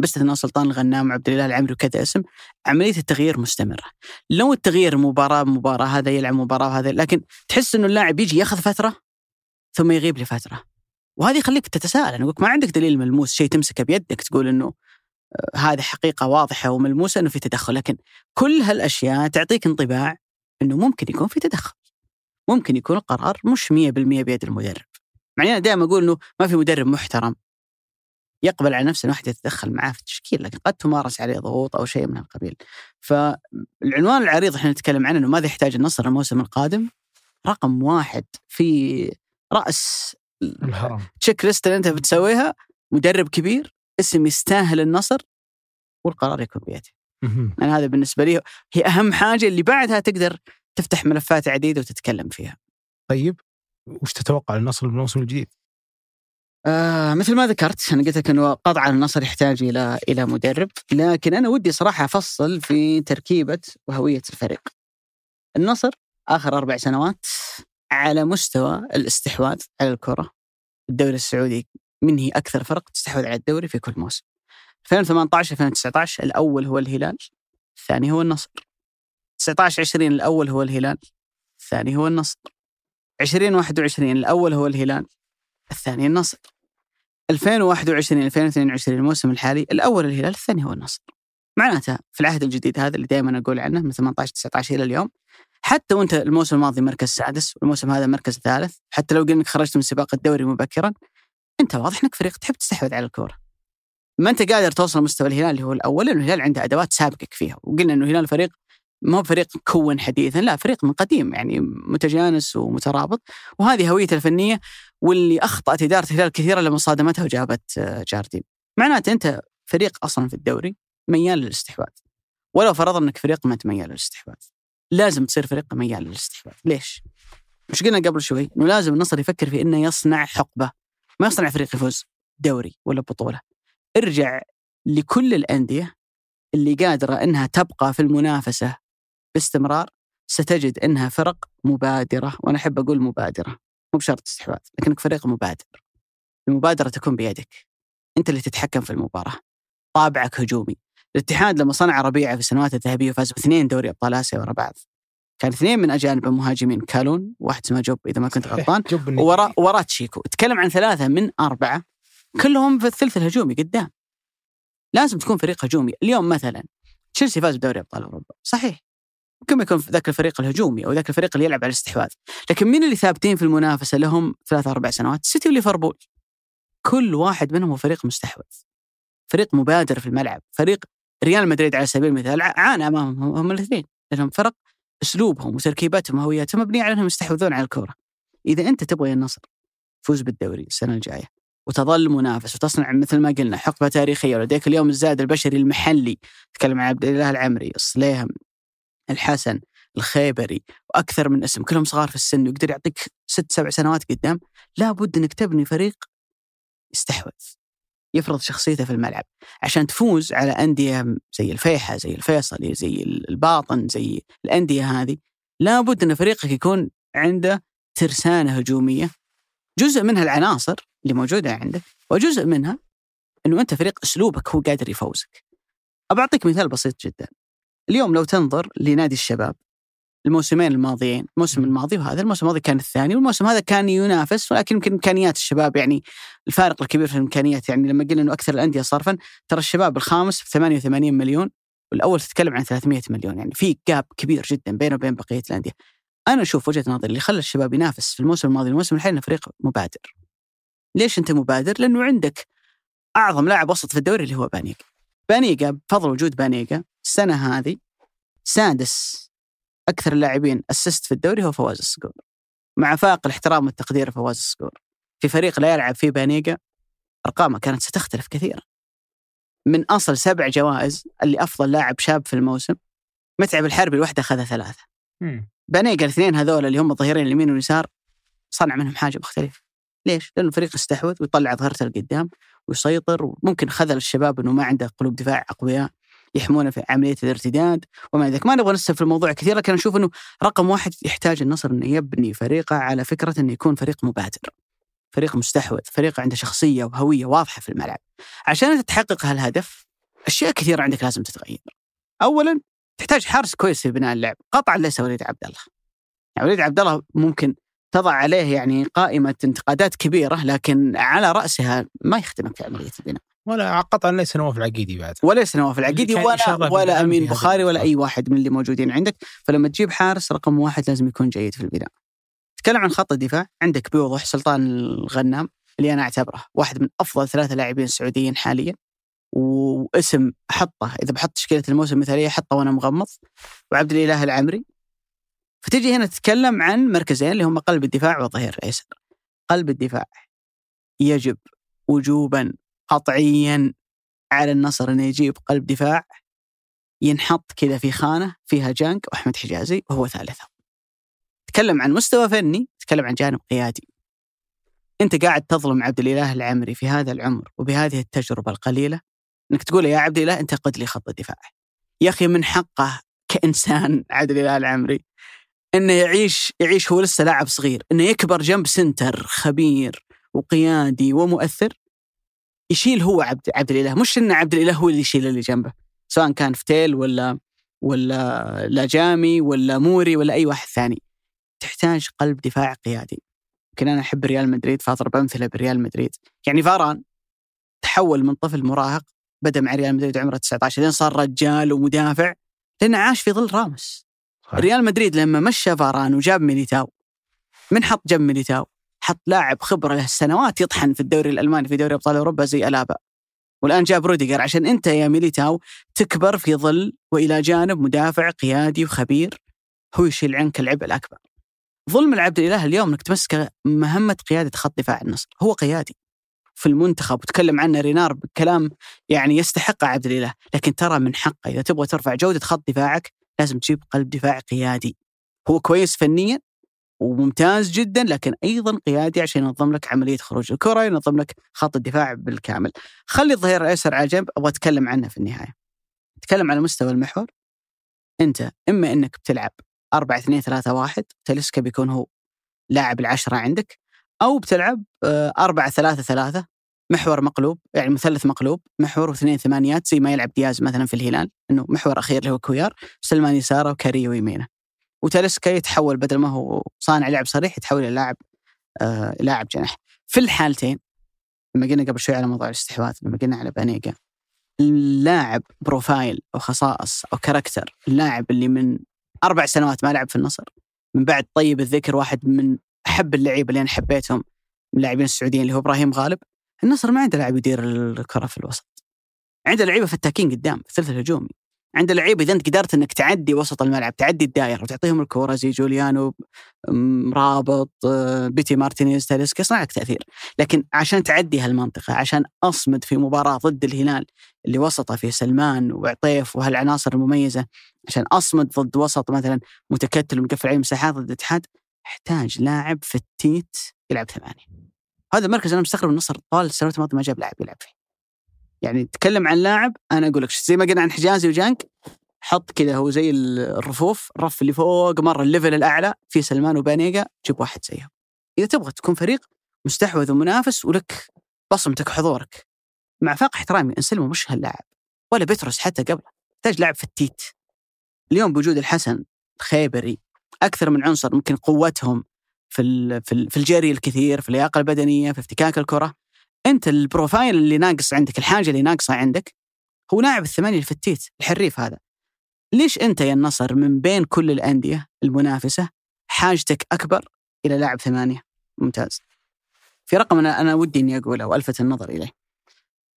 باستثناء سلطان الغنام وعبد الاله العمري وكذا اسم عملية التغيير مستمرة. لو التغيير مباراة بمباراة هذا يلعب مباراة وهذا لكن تحس إنه اللاعب يجي ياخذ فترة ثم يغيب لفترة. وهذه يخليك تتساءل أنا ما عندك دليل ملموس شيء تمسكه بيدك تقول إنه آه، هذه حقيقة واضحة وملموسة إنه في تدخل لكن كل هالأشياء تعطيك انطباع إنه ممكن يكون في تدخل. ممكن يكون القرار مش 100% بيد المدرب. مع أنا دائما أقول إنه ما في مدرب محترم يقبل على نفسه واحد يتدخل معاه في التشكيل لكن قد تمارس عليه ضغوط أو شيء من القبيل. فالعنوان العريض إحنا نتكلم عنه إنه ماذا يحتاج النصر الموسم القادم؟ رقم واحد في رأس الهرم تشيك ليست اللي أنت بتسويها مدرب كبير اسم يستاهل النصر والقرار يكون بيده. يعني هذا بالنسبة لي هي أهم حاجة اللي بعدها تقدر تفتح ملفات عديدة وتتكلم فيها. طيب وش تتوقع للنصر بالموسم الجديد؟ آه مثل ما ذكرت أنا قلت لك إنه قطعا النصر يحتاج إلى إلى مدرب لكن أنا ودي صراحة أفصل في تركيبة وهوية الفريق. النصر آخر أربع سنوات على مستوى الاستحواذ على الكرة الدوري السعودي من هي أكثر فرق تستحوذ على الدوري في كل موسم. 2018 2019 الأول هو الهلال الثاني هو النصر. 19 20 الأول هو الهلال الثاني هو النصر. 2021 الأول هو الهلال الثاني النصر. 2021 2022 الموسم الحالي الأول الهلال الثاني هو النصر. معناته في العهد الجديد هذا اللي دائما أقول عنه من 18 19 إلى اليوم حتى وأنت الموسم الماضي مركز سادس والموسم هذا مركز ثالث حتى لو قلنا انك خرجت من سباق الدوري مبكرا أنت واضح إنك فريق تحب تستحوذ على الكورة. ما أنت قادر توصل مستوى الهلال اللي هو الأول لأنه الهلال عنده أدوات سابقك فيها وقلنا إنه الهلال فريق ما فريق كون حديثا لا فريق من قديم يعني متجانس ومترابط. وهذه هويته الفنية واللي أخطأت إدارة الهلال كثيرا لما صادمتها وجابت آه، جاردين. معناته أنت فريق أصلا في الدوري ميال للاستحواذ. ولو فرضنا أنك فريق ما تميل للاستحواذ لازم تصير فريق ميال للاستحواذ. ليش؟ مش قلنا قبل شوي إنه لازم النصر يفكر في إنه يصنع حقبة ما يصنع فريق يفوز دوري ولا بطولة. ارجع لكل الأندية اللي قادرة إنها تبقى في المنافسة باستمرار ستجد إنها فرق مبادرة وأنا أحب أقول مبادرة مو بشرط استحواذ لكنك فريق مبادر. المبادرة تكون بيدك. أنت اللي تتحكم في المباراة. طابعك هجومي. الاتحاد لما صنع ربيعه في السنوات الذهبية وفاز باثنين دوري أبطال آسيا ورا بعض. كان اثنين من أجانب المهاجمين كالون واحد اسمه جوب إذا ما كنت غلطان ورا ورا تشيكو. تكلم عن ثلاثة من أربعة كلهم في الثلث الهجومي قدام. لازم تكون فريق هجومي. اليوم مثلا تشيلسي فاز بدوري أبطال أوروبا. صحيح. ممكن ما يكون ذاك الفريق الهجومي أو ذاك الفريق اللي يلعب على الاستحواذ. لكن مين اللي ثابتين في المنافسة لهم ثلاث أربع سنوات؟ سيتي وليفربول. كل واحد منهم هو فريق مستحوذ. فريق مبادر في الملعب. فريق ريال مدريد على سبيل المثال عانى أمامهم هم الاثنين. لأنهم فرق أسلوبهم وتركيبتهم وهويتهم مبنية على أنهم يستحوذون على الكورة. إذا أنت تبغى النصر فوز بالدوري السنة الجاية وتظل منافس وتصنع مثل ما قلنا حقبة تاريخية. ولديك اليوم الزاد البشري المحلي. تكلم عن عبد الاله العمري الصليهم الحسن الخيبري وأكثر من اسم كلهم صغار في السن ويقدر يعطيك ست سبع سنوات قدام لابد إنك تبني فريق يستحوذ يفرض شخصيته في الملعب عشان تفوز على أندية زي الفيحة زي الفيصلي زي الباطن زي الأندية هذه لابد إن فريقك يكون عنده ترسانة هجومية جزء منها العناصر اللي موجودة عندك وجزء منها إنه أنت فريق أسلوبك هو قادر يفوزك. أبى أعطيك مثال بسيط جدا. اليوم لو تنظر لنادي الشباب الموسمين الماضيين الموسم الماضي وهذا الموسم الماضي كان الثاني والموسم هذا كان ينافس ولكن يمكن إمكانيات الشباب يعني الفارق الكبير في الإمكانيات يعني لما قلنا إنه أكثر الأندية صرفا ترى الشباب الخامس ب 88 مليون والأول تتكلم عن 300 مليون يعني في جاب كبير جدا بينه وبين بقية الأندية. أنا أشوف وجهة نظري اللي خلى الشباب ينافس في الموسم الماضي والموسم الحالي إنه فريق مبادر. ليش أنت مبادر؟ لأنه عندك أعظم لاعب وسط في الدوري اللي هو بانيجا بانيجا بفضل وجود بانيجا السنة هذه سادس أكثر اللاعبين assist في الدوري هو فواز الصقور. مع فائق الاحترام والتقدير فواز الصقور. في فريق لا يلعب فيه بانيجا أرقامه كانت ستختلف كثيرا. من أصل سبع جوائز اللي أفضل لاعب شاب في الموسم متعب الحربي لوحده اخذها ثلاثة. بانيجا الاثنين هذول اللي هم الظهيرين اليمين واليسار صنع منهم حاجة مختلفة. ليش؟ لأنه الفريق استحوذ ويطلع ظهرته لقدام ويسيطر وممكن خذل الشباب إنه ما عنده قلوب دفاع أقوياء يحمونه في عملية الارتداد وما ذلك. ما نبغى نسف في الموضوع كثير لكن أشوف إنه رقم واحد يحتاج النصر إنه يبني فريقه على فكرة إنه يكون فريق مبادر فريق مستحوذ فريق عنده شخصية وهوية واضحة في الملعب. عشان تحقق هالهدف أشياء كثيرة عندك لازم تتغير. اولا تحتاج حارس كويس في بناء اللعب. قطعا ليس وليد عبد الله. يعني وليد عبد الله ممكن تضع عليه يعني قائمة انتقادات كبيرة لكن على رأسها ما يخدمك في عملية البناء. ولا قطعا ليس نواف العقيدي بعد. وليس نواف العقيدي ولا ولا امين بخاري ولا أي واحد من اللي موجودين عندك. فلما تجيب حارس رقم واحد لازم يكون جيد في البناء. تكلم عن خط الدفاع. عندك بوضوح سلطان الغنام اللي أنا أعتبره واحد من أفضل ثلاثة لاعبين سعوديين حاليا. واسم احطه إذا بحط تشكيلة الموسم المثاليه احطه وأنا مغمض. وعبد الإله العمري. فتجي هنا تتكلم عن مركزين اللي هم قلب الدفاع والظهير الايسر قلب الدفاع يجب وجوبا قطعيا على النصر إنه يجيب قلب دفاع ينحط كذا في خانة فيها جانك وأحمد حجازي وهو ثالثهم. تكلم عن مستوى فني، تكلم عن جانب قيادي. أنت قاعد تظلم عبد الإله العمري في هذا العمر وبهذه التجربة القليلة إنك تقول يا عبد الإله أنت قود لي خط الدفاع. يا أخي من حقه كإنسان عبد الإله العمري إنه يعيش يعيش هو لسه لاعب صغير، إنه يكبر جنب center خبير وقيادي ومؤثر يشيل هو عبد عبد الإله. مش ان عبد الإله هو اللي يشيل اللي جنبه سواء كان فتيل ولا ولا لاجامي ولا موري ولا أي واحد ثاني. تحتاج قلب دفاع قيادي. يمكن أنا أحب ريال مدريد فاضرب امثله بريال مدريد. يعني فاران تحول من طفل مراهق بدأ مع ريال مدريد عمره 19 لين صار رجال ومدافع لأنه عاش في ظل راموس. ريال مدريد لما مشى فاران وجاب ميليتاو من حط جنب ميليتاو؟ حط لاعب خبرة له سنوات يطحن في الدوري الألماني في دوري أبطال أوروبا زي ألابا. والآن جاب روديجر عشان أنت يا ميليتاو تكبر في ظل وإلى جانب مدافع قيادي وخبير هو يشيل عنك العبء الأكبر. ظلم العبد الإله اليوم إنك تمسك مهمة قيادة خط دفاع النصر، هو قيادي في المنتخب وتكلم عنه رينار بكلام يعني يستحق عبد الإله، لكن ترى من حقه إذا تبغى ترفع جودة خط دفاعك لازم تجيب قلب دفاع قيادي. هو كويس فنيا وممتاز جدا لكن أيضا قيادي عشان ينظم لك عملية خروج الكرة ينظم لك خط الدفاع بالكامل. خلي الظهير الأيسر على جنب أبغى أتكلم عنه في النهاية. تكلم على مستوى المحور أنت إما إنك بتلعب 4 2 3 1 تلسكا بيكون هو لاعب العشرة عندك أو بتلعب 4 3 3 محور مقلوب يعني مثلث مقلوب محور واثنين ثمانيات زي ما يلعب دياز مثلا في الهلال إنه محور أخير اللي هو كويار سلمان يساره وكاريو يمينه وتاليسكا يتحول بدل ما هو صانع لعب صريح يتحول إلى لاعب آه لاعب جناح. في الحالتين لما قلنا قبل شوي على موضوع الاستحواذ لما قلنا على بانيجا اللاعب profile أو خصائص أو character اللاعب اللي من أربع سنوات ما لعب في النصر من بعد طيب الذكر واحد من أحب اللعيبة اللي أنا حبيتهم اللاعبين السعوديين اللي هو إبراهيم غالب النصر ما عنده لاعب يدير الكرة في الوسط. عنده لعيبة فتاكين قدام في الثلث الهجومي عند اللعيبه إذا أنت قدرت إنك تعدي وسط الملعب تعدي الدائرة وتعطيهم الكورة زي جوليانو أمرابط آه، بيتي مارتينيز تاليسكا يصنع لك تأثير. لكن عشان تعدي هالمنطقة عشان أصمد في مباراة ضد الهلال اللي وسطه في سلمان وعطيف وهالعناصر المميزة عشان أصمد ضد وسط مثلا متكتل ومقفل عليه مساحات ضد الاتحاد احتاج لاعب فتيت يلعب ثمانية. هذا المركز أنا مستغرب النصر طوال السنوات الماضية ما جاب لاعب يلعب فيه. يعني تكلم عن لاعب أنا أقول لك زي ما قلنا عن حجازي وجانك حط كذا هو زي الرفوف الرف اللي فوق مرة ال level الأعلى في سلمان وبانيجا جيب واحد زيهم. إذا تبغى تكون فريق مستحوذ ومنافس ولك بصمتك وحضورك مع فائق احترامي انسلمو مش هاللاعب. ولا بتروس حتى قبله يحتاج لاعب فتيت. اليوم بوجود الحسن الخيبري أكثر من عنصر ممكن قوتهم في في الجري الكثير في اللياقة البدنية في افتكاك الكرة. أنت ال profile اللي ناقص عندك الحاجة اللي ناقصة عندك هو لاعب الثمانية الفتيت الحريف هذا. ليش أنت يا النصر من بين كل الأندية المنافسة حاجتك أكبر إلى لاعب ثمانية؟ ممتاز. في رقم أنا ودي إني أقوله وألفت النظر إليه.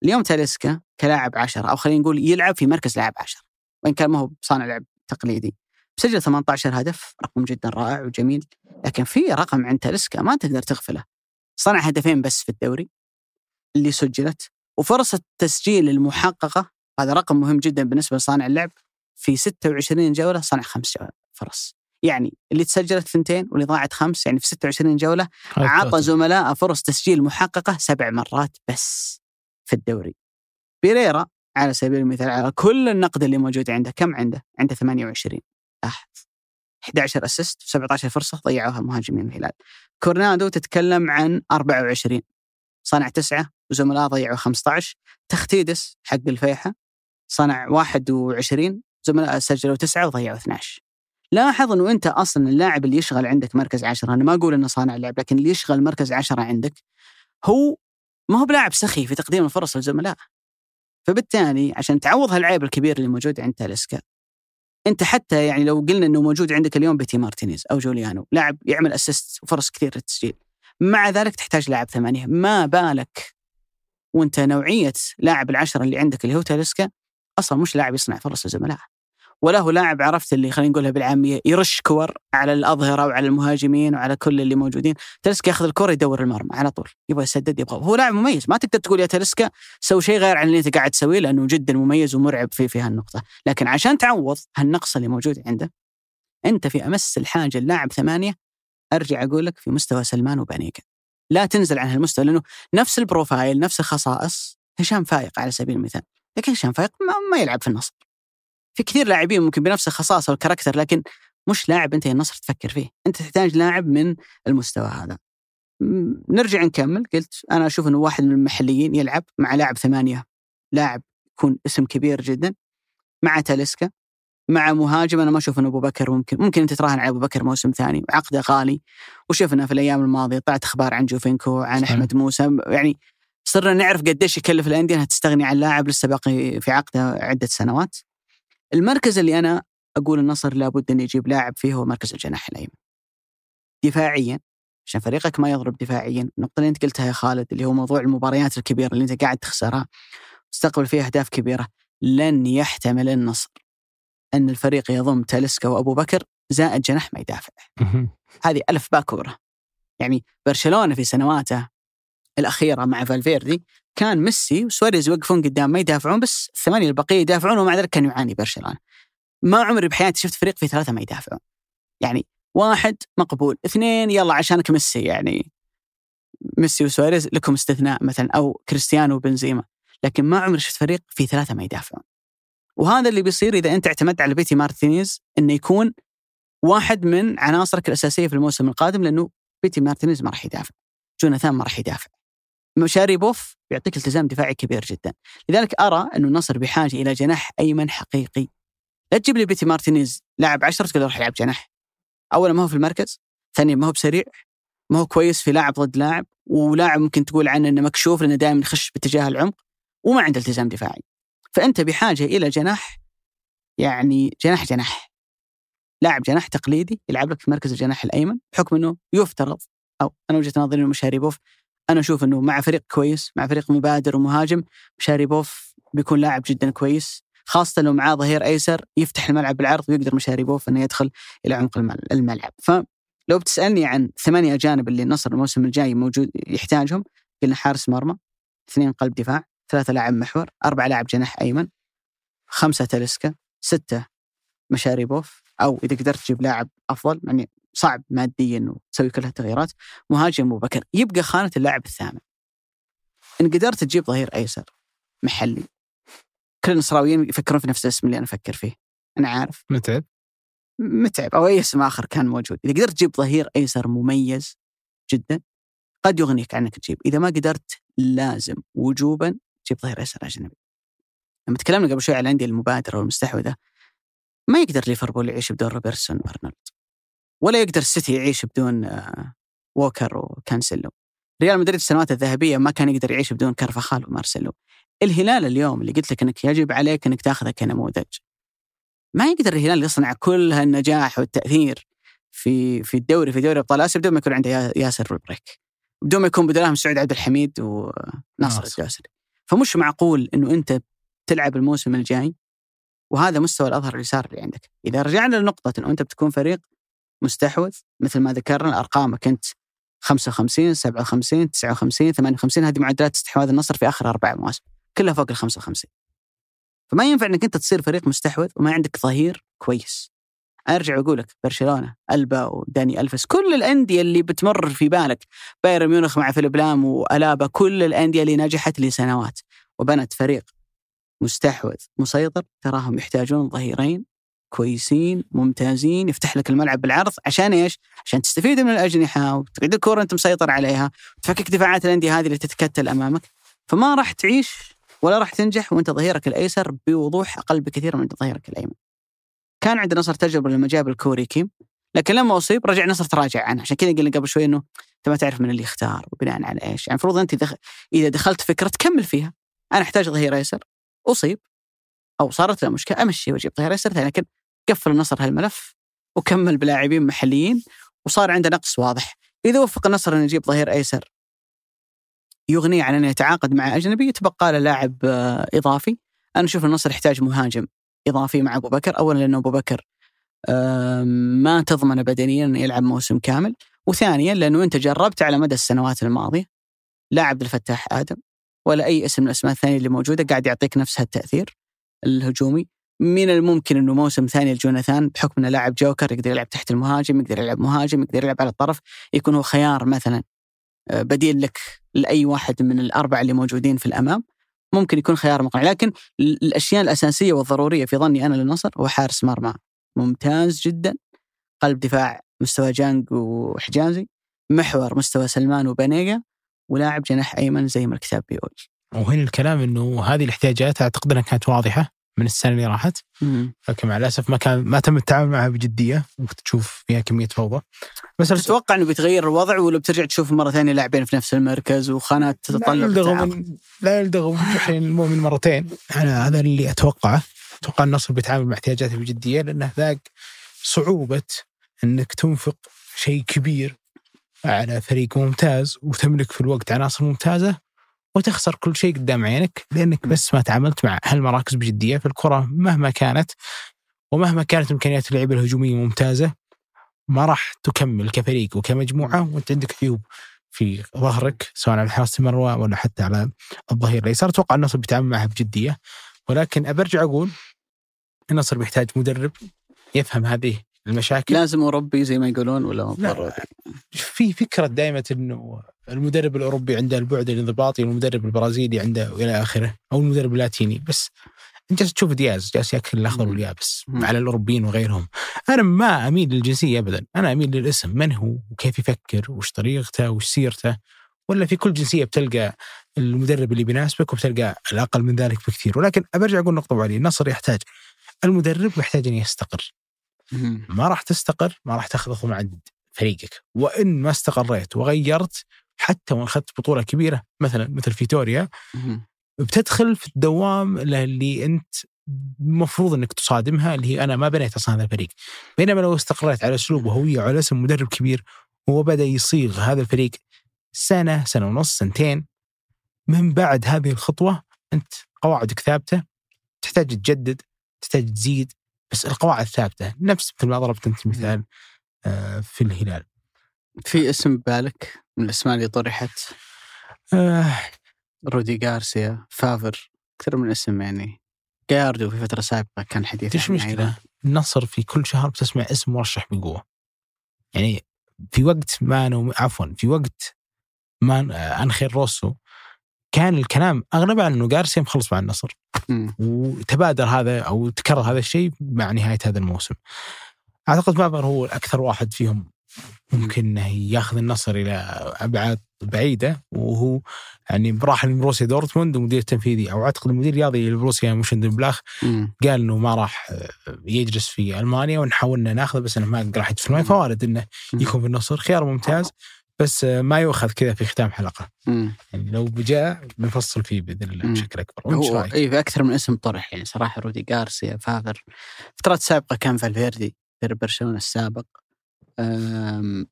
اليوم تاليسكا كلاعب عشرة أو خلينا نقول يلعب في مركز لاعب عشرة وإن كان ما هو صانع لعب تقليدي. سجل 18 هدف رقم جدا رائع وجميل لكن في رقم عند تاليسكا ما تقدر تغفله. صنع هدفين بس في الدوري اللي سجلت وفرص التسجيل المحققة هذا رقم مهم جدا بالنسبة لصانع اللعب في 26 جولة صنع خمس فرص. يعني اللي تسجلت ثنتين واللي ضاعت خمس يعني في 26 جولة عطى زملائه فرص تسجيل محققة سبع مرات بس في الدوري. بيريرا على سبيل المثال على كل النقد اللي موجود عنده كم عنده؟ عنده 28 لاحظ 11 أسيست و17 فرصة ضيعوها مهاجمين الهلال. كورنادو تتكلم عن 24 صنع تسعة وزملاء ضيعوا 15 تخت يدس حق الفيحاء صنع 21 زملاء سجلوا تسعة وضيعوا 12 لاحظ إنه أنت أصلا اللاعب اللي يشغل عندك مركز عشرة. أنا ما أقول إنه صانع لعب لكن اللي يشغل مركز عشرة عندك هو ما هو بلاعب سخي في تقديم الفرص للزملاء. فبالتالي عشان تعوض هالعيب الكبير اللي موجود عند تاليسكا انت حتى يعني لو قلنا انه موجود عندك اليوم بيتي مارتينيز أو جوليانو لاعب يعمل assist وفرص كثير للتسجيل. مع ذلك تحتاج لاعب ثمانية. ما بالك وانت نوعية لاعب العشرة اللي عندك اللي هو تاليسكا؟ أصلا مش لاعب يصنع فرص لزملائه. ولا هو لاعب عرفت اللي خلينا نقولها بالعامية يرش كور على الأظهرة وعلى المهاجمين وعلى كل اللي موجودين. تلسكا ياخذ الكره يدور المرمى على طول يبغى يسدد يبغى. هو لاعب مميز ما تقدر تقول يا تلسكا سوي شيء غير عن اللي انت قاعد تسويه لأنه جدا مميز ومرعب في في هالنقطة. لكن عشان تعوض هالنقص اللي موجود عنده أنت في أمس الحاجة اللاعب ثمانية أرجع أقول لك في مستوى سلمان وبيانيتش. لا تنزل عن هالمستوى لأنه نفس ال profile نفس الخصائص هشام فايق على سبيل المثال. لكن هشام فايق ما, ما يلعب في النصر. في كثير لاعبين ممكن بنفس الخصائص وال character لكن مش لاعب أنت يا النصر تفكر فيه. أنت تحتاج لاعب من المستوى هذا. نرجع نكمل. قلت أنا أشوف إنه واحد من المحليين يلعب مع لاعب ثمانية. لاعب يكون اسم كبير جدا. مع تاليسكا. مع مهاجم. أنا ما أشوف إنه أبو بكر ممكن. ممكن أنت تراهن على أبو بكر موسم ثاني. عقده غالي. وشفنا في الأيام الماضية طلعت أخبار عن جوفينكو عن. أحمد موسى. يعني صرنا نعرف قديش يكلف الأندية إنها تستغني عن لاعب لسه باقي في عقده عدة سنوات. المركز اللي أنا أقول النصر لابد إنه يجيب لاعب فيه هو مركز الجناح الأيمن. دفاعيا عشان فريقك ما يضرب دفاعيا، النقطة اللي أنت قلتها يا خالد اللي هو موضوع المباريات الكبيرة اللي أنت قاعد تخسرها تستقبل فيها أهداف كبيرة، لن يحتمل النصر أن الفريق يضم تاليسكا وأبو بكر زائد جناح ما يدافع. هذه ألف باء كبرى. يعني برشلونة في سنواته الأخيرة مع فالفيردي كان ميسي وسواريز يوقفون قدام ما يدافعون بس الثمانية البقية يدافعون ومع ذلك كان يعاني برشلونة. ما عمري بحياتي شفت فريق فيه ثلاثة ما يدافعون. يعني واحد مقبول، اثنين يلا عشانك ميسي يعني ميسي وسواريز لكم استثناء مثلا أو كريستيانو وبنزيما، لكن ما عمري شفت فريق فيه ثلاثة ما يدافعون. وهذا اللي بيصير إذا أنت اعتمدت على بيتي مارتينيز إنه يكون واحد من عناصرك الأساسية في الموسم القادم لأنه بيتي مارتينيز ما راح يدافع. جوناثان ما راح يدافع. مشاري بوف يعطيك التزام دفاعي كبير جدا. لذلك أرى أنه النصر بحاجة إلى جناح أيمن حقيقي. لا تجيب لي بيتي مارتينيز لاعب 10 تقول راح يلعب جناح. أولا ما هو في المركز ثانيا ما هو بسريع ما هو كويس في لاعب ضد لاعب ولاعب ممكن تقول عنه إنه مكشوف لأنه دائما يخش باتجاه العمق وما عنده التزام دفاعي. فأنت بحاجة إلى جناح يعني جناح جناح. لاعب جناح تقليدي يلعب لك في مركز الجناح الأيمن بحكم إنه يفترض أو أنا وجهة نظري إنه مشاريبوف أنا أشوف إنه مع فريق كويس مع فريق مبادر ومهاجم مشاريبوف بيكون لاعب جدا كويس خاصة لو معاه ظهير أيسر يفتح الملعب بالعرض ويقدر مشاريبوف إنه يدخل إلى عمق الملعب. فلو بتسألني عن ثمانية أجانب اللي النصر الموسم الجاي موجود يحتاجهم قلنا حارس مرمى اثنين قلب دفاع ثلاثة لاعب محور أربعة لاعب جناح أيمن خمسة تلسكا ستة مشاريبوف أو إذا قدرت تجيب لاعب أفضل يعني صعب ماديا وتسوي كل هالتغييرات مهاجم أبو بكر يبقى خانة اللاعب الثامن. إن قدرت تجيب ظهير أيسر محلي كل النصراويين يفكرون في نفس الاسم اللي أنا أفكر فيه. أنا عارف. متعب. متعب. أو أي اسم آخر كان موجود. إذا قدرت تجيب ظهير أيسر مميز جدا قد يغنيك عنك تجيب إذا ما قدرت لازم وجوبا تجيب ظهير أيسر أجنبي. لما تكلمنا قبل شوي على الأندية المبادرة والمستحوذة ما يقدر ليفربول يعيش بدون روبرتسون وأرنولد. ولا يقدر السيتي يعيش بدون آه، ووكر وكانسيلو. ريال مدريد السنوات الذهبية ما كان يقدر يعيش بدون كارفاخال ومارسيلو. الهلال اليوم اللي قلت لك إنك يجب عليك إنك تاخذه كنموذج. ما يقدر الهلال يصنع كل هالنجاح والتأثير في في الدوري في دوري أبطال آسيا بدون ما يكون عنده يا- ياسر بريك بدون ما يكون بدلاهم سعود عبد الحميد وناصر ناصر. الجاسري. فمش معقول إنه أنت تلعب الموسم الجاي؟ وهذا مستوى الأظهر اليسار اللي عندك. إذا رجعنا لنقطة إنه أنت بتكون فريق مستحوذ مثل ما ذكرنا أرقامك أنت 55 57 59 58 هذه معدلات استحواذ النصر في آخر أربع مواسم كلها فوق ال 55 فما ينفع إنك أنت تصير فريق مستحوذ وما عندك ظهير كويس. أرجع واقول لك برشلونة ألبا وداني الفس كل الأندية اللي بتمر في بالك بايرن ميونخ مع فيليب لام وألابا كل الأندية اللي نجحت لسنوات وبنت فريق مستحوذ مسيطر تراهم يحتاجون ظهيرين كويسين ممتازين يفتح لك الملعب بالعرض. عشان إيش؟ عشان تستفيد من الأجنحة وتقعد الكوره انت مسيطر عليها وتفكك دفاعات الأندية هذه اللي تتكتل أمامك. فما راح تعيش ولا راح تنجح وأنت ظهيرك الأيسر بوضوح أقل بكثير من ظهيرك الأيمن. كان عند نصر تجربة لما جاب الكوري كيم لكن لما أصيب رجع نصر تراجع عنه. عشان كذا قلنا قبل شوي إنه أنت ما تعرف من اللي يختار وبناء على إيش. يعني المفروض أنت دخ... إذا دخلت فكرة تكمل فيها. أنا أحتاج ظهير أيسر. أصيب. أو صارت له مشكلة. أمشي وأجيب ظهير أيسر ثاني. لكن قفل النصر هالملف وكمل بلاعبين محليين وصار عنده نقص واضح. إذا وفق النصر انه يجيب ظهير أيسر يغنيه عن انه يتعاقد مع أجنبي يتبقى له لاعب آه، إضافي. أنا أشوف النصر يحتاج مهاجم إضافي مع أبو بكر اولا لأنه أبو بكر ما تضمن بدنيا انه يلعب موسم كامل وثانيا لأنه انت جربت على مدى السنوات الماضية لا عبد الفتاح آدم ولا أي اسم من الأسماء الثانية اللي موجودة قاعد يعطيك نفس هالتأثير الهجومي. من الممكن إنه موسم ثاني لجوناثان بحكم إنه لاعب جوكر يقدر يلعب تحت المهاجم يقدر يلعب مهاجم يقدر يلعب على الطرف يكون هو خيار مثلا. آه، بديل لك لأي واحد من الأربعة اللي موجودين في الأمام ممكن يكون خيار مقنع. لكن ال- الأشياء الأساسية والضرورية في ظني أنا للنصر هو حارس مرمى. ممتاز جدا. قلب دفاع مستوى جانج وحجازي محور مستوى سلمان وبنيقة ولاعب جناح أيمن زي ما الكتاب بيقول. وهنا الكلام إنه هذه الاحتياجات أعتقد إنها كانت واضحة. من السنة اللي راحت. لكن مع الأسف ما كان ما تم التعامل معها بجدية. ممكن تشوف فيها كمية فوضى. بس تتوقع إنه بيتغير الوضع ولا بترجع تشوف مرة ثانية لاعبين في نفس المركز وخانات لا تتطلب يلدغوا التعاقد؟ من لا يلدغوا من جحر المؤمن مرتين. أنا هذا اللي أتوقعه. أتوقع النصر بيتعامل مع احتياجاته بجدية لأنه ذاق صعوبة إنك تنفق شيء كبير على فريق ممتاز وتملك في الوقت عناصر ممتازة. وتخسر كل شيء قدام عينك لأنك بس ما تعاملت مع هالمراكز بجدية في الكرة. مهما كانت ومهما كانت إمكانيات اللعيبه الهجومية ممتازة ما راح تكمل كفريق وكمجموعة وأنت عندك عيوب في ظهرك سواء على حراسة المرمى ولا حتى على الظهير الأيسر. أتوقع النصر بيتعامل معها بجدية. ولكن أبرجع أقول النصر بيحتاج مدرب يفهم هذه المشاكل لازم مربي زي ما يقولون ولا. ضروري؟ في فكرة دائما إنه المدرب الأوروبي عنده البعد الانضباطي والمدرب البرازيلي عنده إلى آخره أو المدرب اللاتيني بس أنت تشوف دياز جالس يأكل الأخضر. واليابس. على الأوروبيين وغيرهم أنا ما أميل للجنسية ابدا أنا أميل للاسم من هو وكيف يفكر وش طريقته وش سيرته ولا في كل جنسية بتلقى المدرب اللي بيناسبك وبتلقى الأقل من ذلك بكثير ولكن برجع أقول نقطة علي النصر يحتاج المدرب يحتاج أن يستقر. ما راح تستقر ما راح تاخذ عند فريقك. وإن ما استقريت وغيرت حتى وإن أخذت بطولة كبيرة مثلا مثل فيتوريا. بتدخل في الدوام اللي أنت المفروض إنك تصادمها اللي هي أنا ما بنيت أصلا هذا الفريق. بينما لو استقريت على أسلوب وهويه وعلى اسم مدرب كبير وهو بدأ يصيغ هذا الفريق سنة سنة ونص سنتين من بعد هذه الخطوة أنت قواعدك ثابته تحتاج تجدد تحتاج تزيد بس القواعد ثابته نفس مثل ما ضربت أنت مثال آه، في الهلال. في اسم ببالك؟ من الأسماء اللي طرحت؟ آه، رودي غارسيا فافر أكثر من اسم يعني. جاردو في فترة سابقة كان حديث إيش مشكلة؟ النصر في كل شهر بتسمع اسم مرشح بقوه. يعني في وقت ما عفوا في وقت ما انخير روسو كان الكلام اغلبه عن إنه جارسيا مخلص مع النصر. وتبادر هذا أو تكرر هذا الشيء مع نهاية هذا الموسم. أعتقد فافر هو الاكثر واحد فيهم ممكن إنه ياخذ النصر إلى أبعاد بعيدة وهو يعني راح لبروسيا دورتموند ومدير التنفيذي أو أعتقد المدير الرياضي لبروسيا موشن بلاخ. قال إنه ما راح يجلس في ألمانيا ونحاول إن ناخذه بس إنه ما راح يدفع فوارد إنه يكون في النصر خيار ممتاز بس ما يؤخذ كذا في ختام حلقة. مم. يعني لو بجاء بنفصل فيه بإذن الله. بشكل أكبر. هو رايك؟ اي في أكثر من اسم طرح يعني صراحة. رودي غارسيا فافر فترات سابقة كان فالفيردي مدرب برشلونة السابق. أنا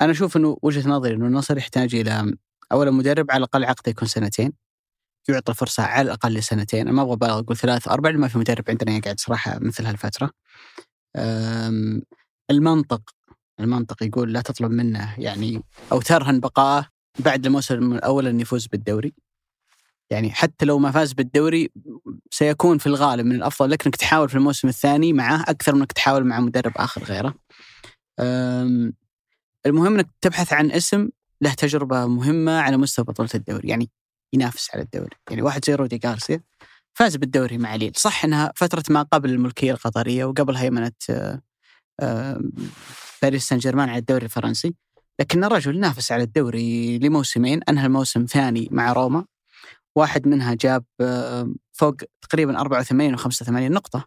أشوف إنه وجهة نظري إنه النصر يحتاج إلى اولا مدرب على الأقل عقده يكون سنتين. يعطى فرصة على الأقل لسنتين. أنا ما أبغى أبالغ أقول ثلاث أربع ما في مدرب عندنا يقعد صراحة مثل هالفترة. المنطق المنطق يقول لا تطلب منه يعني أو ترهن بقائه بعد الموسم الأول انه يفوز بالدوري. يعني حتى لو ما فاز بالدوري سيكون في الغالب من الأفضل لك إنك تحاول في الموسم الثاني معه أكثر من إنك تحاول مع مدرب آخر غيره. المهم إنك تبحث عن اسم له تجربة مهمة على مستوى بطولة الدوري، يعني ينافس على الدوري، يعني واحد زي رودي غارسيا فاز بالدوري مع ليل، صح إنها فترة ما قبل الملكية القطرية وقبل هيمنة آه، آه، باريس سان جيرمان على الدوري الفرنسي، لكن الرجل نافس على الدوري لموسمين، أنهى الموسم ثاني مع روما. واحد منها جاب فوق تقريبا 84 و 85 نقطة.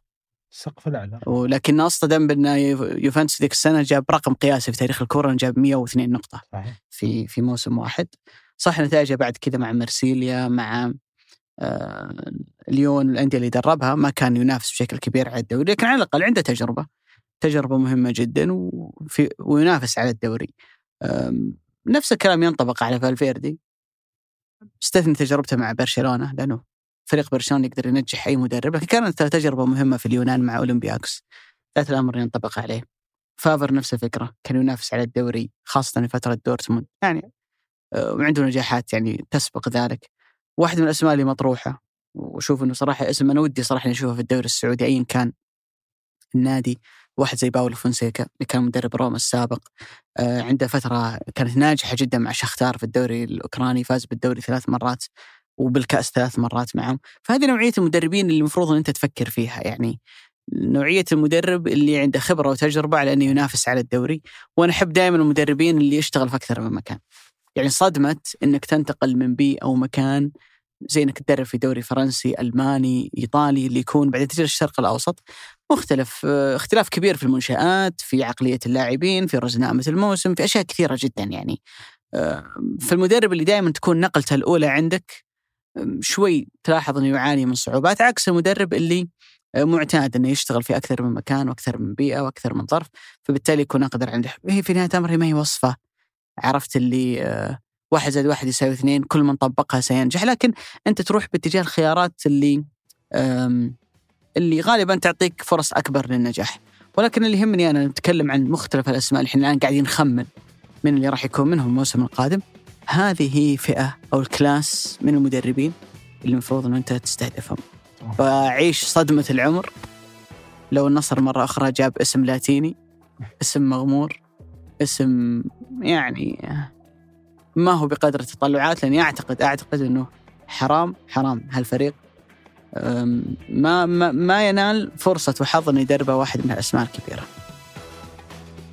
السقف الأعلى. ولكن أصطدم بأن يو- يوفنتوس ذيك السنة جاب رقم قياسي في تاريخ الكرة إنه جاب 102 نقطة صحيح. في في موسم واحد. صح نتائجه بعد كذا مع مرسيليا مع آه، ليون الأندية اللي دربها. ما كان ينافس بشكل كبير على الدوري. لكن على الأقل عنده تجربة. تجربة مهمة جدا وفي وينافس على الدوري. نفس الكلام ينطبق على فالفيردي. استثني تجربته مع برشلونة لأنه فريق برشلونة يقدر ينجح أي مدرب لكن كانت تجربة مهمة في اليونان مع أولمبياكس ذات الأمر ينطبق عليه. فافر نفس الفكرة كان ينافس على الدوري خاصة في فترة دورتموند. يعني وعنده نجاحات يعني تسبق ذلك. واحد من الأسماء اللي مطروحة وأشوف أنه صراحة اسم أنا ودي صراحة نشوفه في الدوري السعودي أيا كان. النادي. واحد زي باولو فونسيكا اللي كان مدرب روما السابق آه، عنده فترة كانت ناجحة جدا مع شختار في الدوري الأوكراني فاز بالدوري ثلاث مرات وبالكأس ثلاث مرات معهم. فهذه نوعية المدربين اللي المفروض أن أنت تفكر فيها يعني نوعية المدرب اللي عنده خبرة وتجربة على أنه ينافس على الدوري وأنا أحب دائما المدربين اللي يشتغل في أكثر من مكان. يعني صدمة أنك تنتقل من بيئة أو مكان زي انك تدرب في دوري فرنسي، ألماني، إيطالي اللي يكون بعدين تجي للشرق الأوسط مختلف آه، اختلاف كبير في المنشآت، في عقلية اللاعبين، في رزنامة الموسم، في أشياء كثيرة جدا يعني. فالمدرب اللي دائما تكون نقلته الأولى عندك شوي تلاحظ إنه يعاني من صعوبات عكس المدرب اللي آه، معتاد إنه يشتغل في أكثر من مكان وأكثر من بيئة وأكثر من ظرف فبالتالي يكون أقدر عنده هي في نهاية الأمر ما هي وصفة عرفت اللي آه، واحد زائد واحد يساوي اثنين كل من طبقها سينجح. لكن أنت تروح باتجاه الخيارات اللي اللي غالبا تعطيك فرص أكبر للنجاح. ولكن اللي يهمني أنا نتكلم عن مختلف الأسماء. اللي إحنا الآن قاعدين نخمن من اللي راح يكون منهم الموسم القادم. هذه هي فئة أو الكلاس من المدربين اللي المفروض انه أنت تستهدفهم. فعيش صدمة العمر. لو النصر مرة أخرى جاب اسم لاتيني اسم مغمور اسم يعني ما هو بقدر التطلعات لأني أعتقد أعتقد إنه حرام حرام هالفريق ما ما, ينال فرصة وحظ إنه يدربه واحد من الأسماء الكبيرة.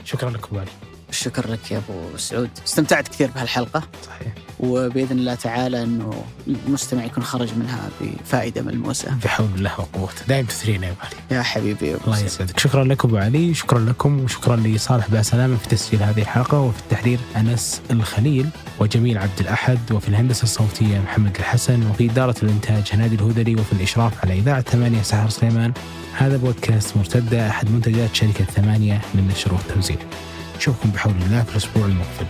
شكرا لك ابو علي الشكر لك يا أبو سعود، استمتعت كثير بهالحلقة. صحيح. وبإذن الله تعالى إنه المستمع يكون خرج منها بفائدة ملموسه. بحول الله وقوته دائما تثرينا يا أبو علي. يا حبيبي يا الله. يسعدك. شكرا لك أبو علي شكرا لكم وشكرا لصالح باسلامه في تسجيل هذه الحلقة. وفي التحرير أنس الخليل وجميل عبد الأحد وفي الهندسة الصوتية محمد الحسن وفي إدارة الإنتاج هنادي الهذلي وفي الإشراف على إذاعة ثمانية سحر سليمان. هذا بودكاست مرتدة أحد منتجات شركة ثمانية للنشر والتوزيع نشوفكم بحول الله في الأسبوع المقبل.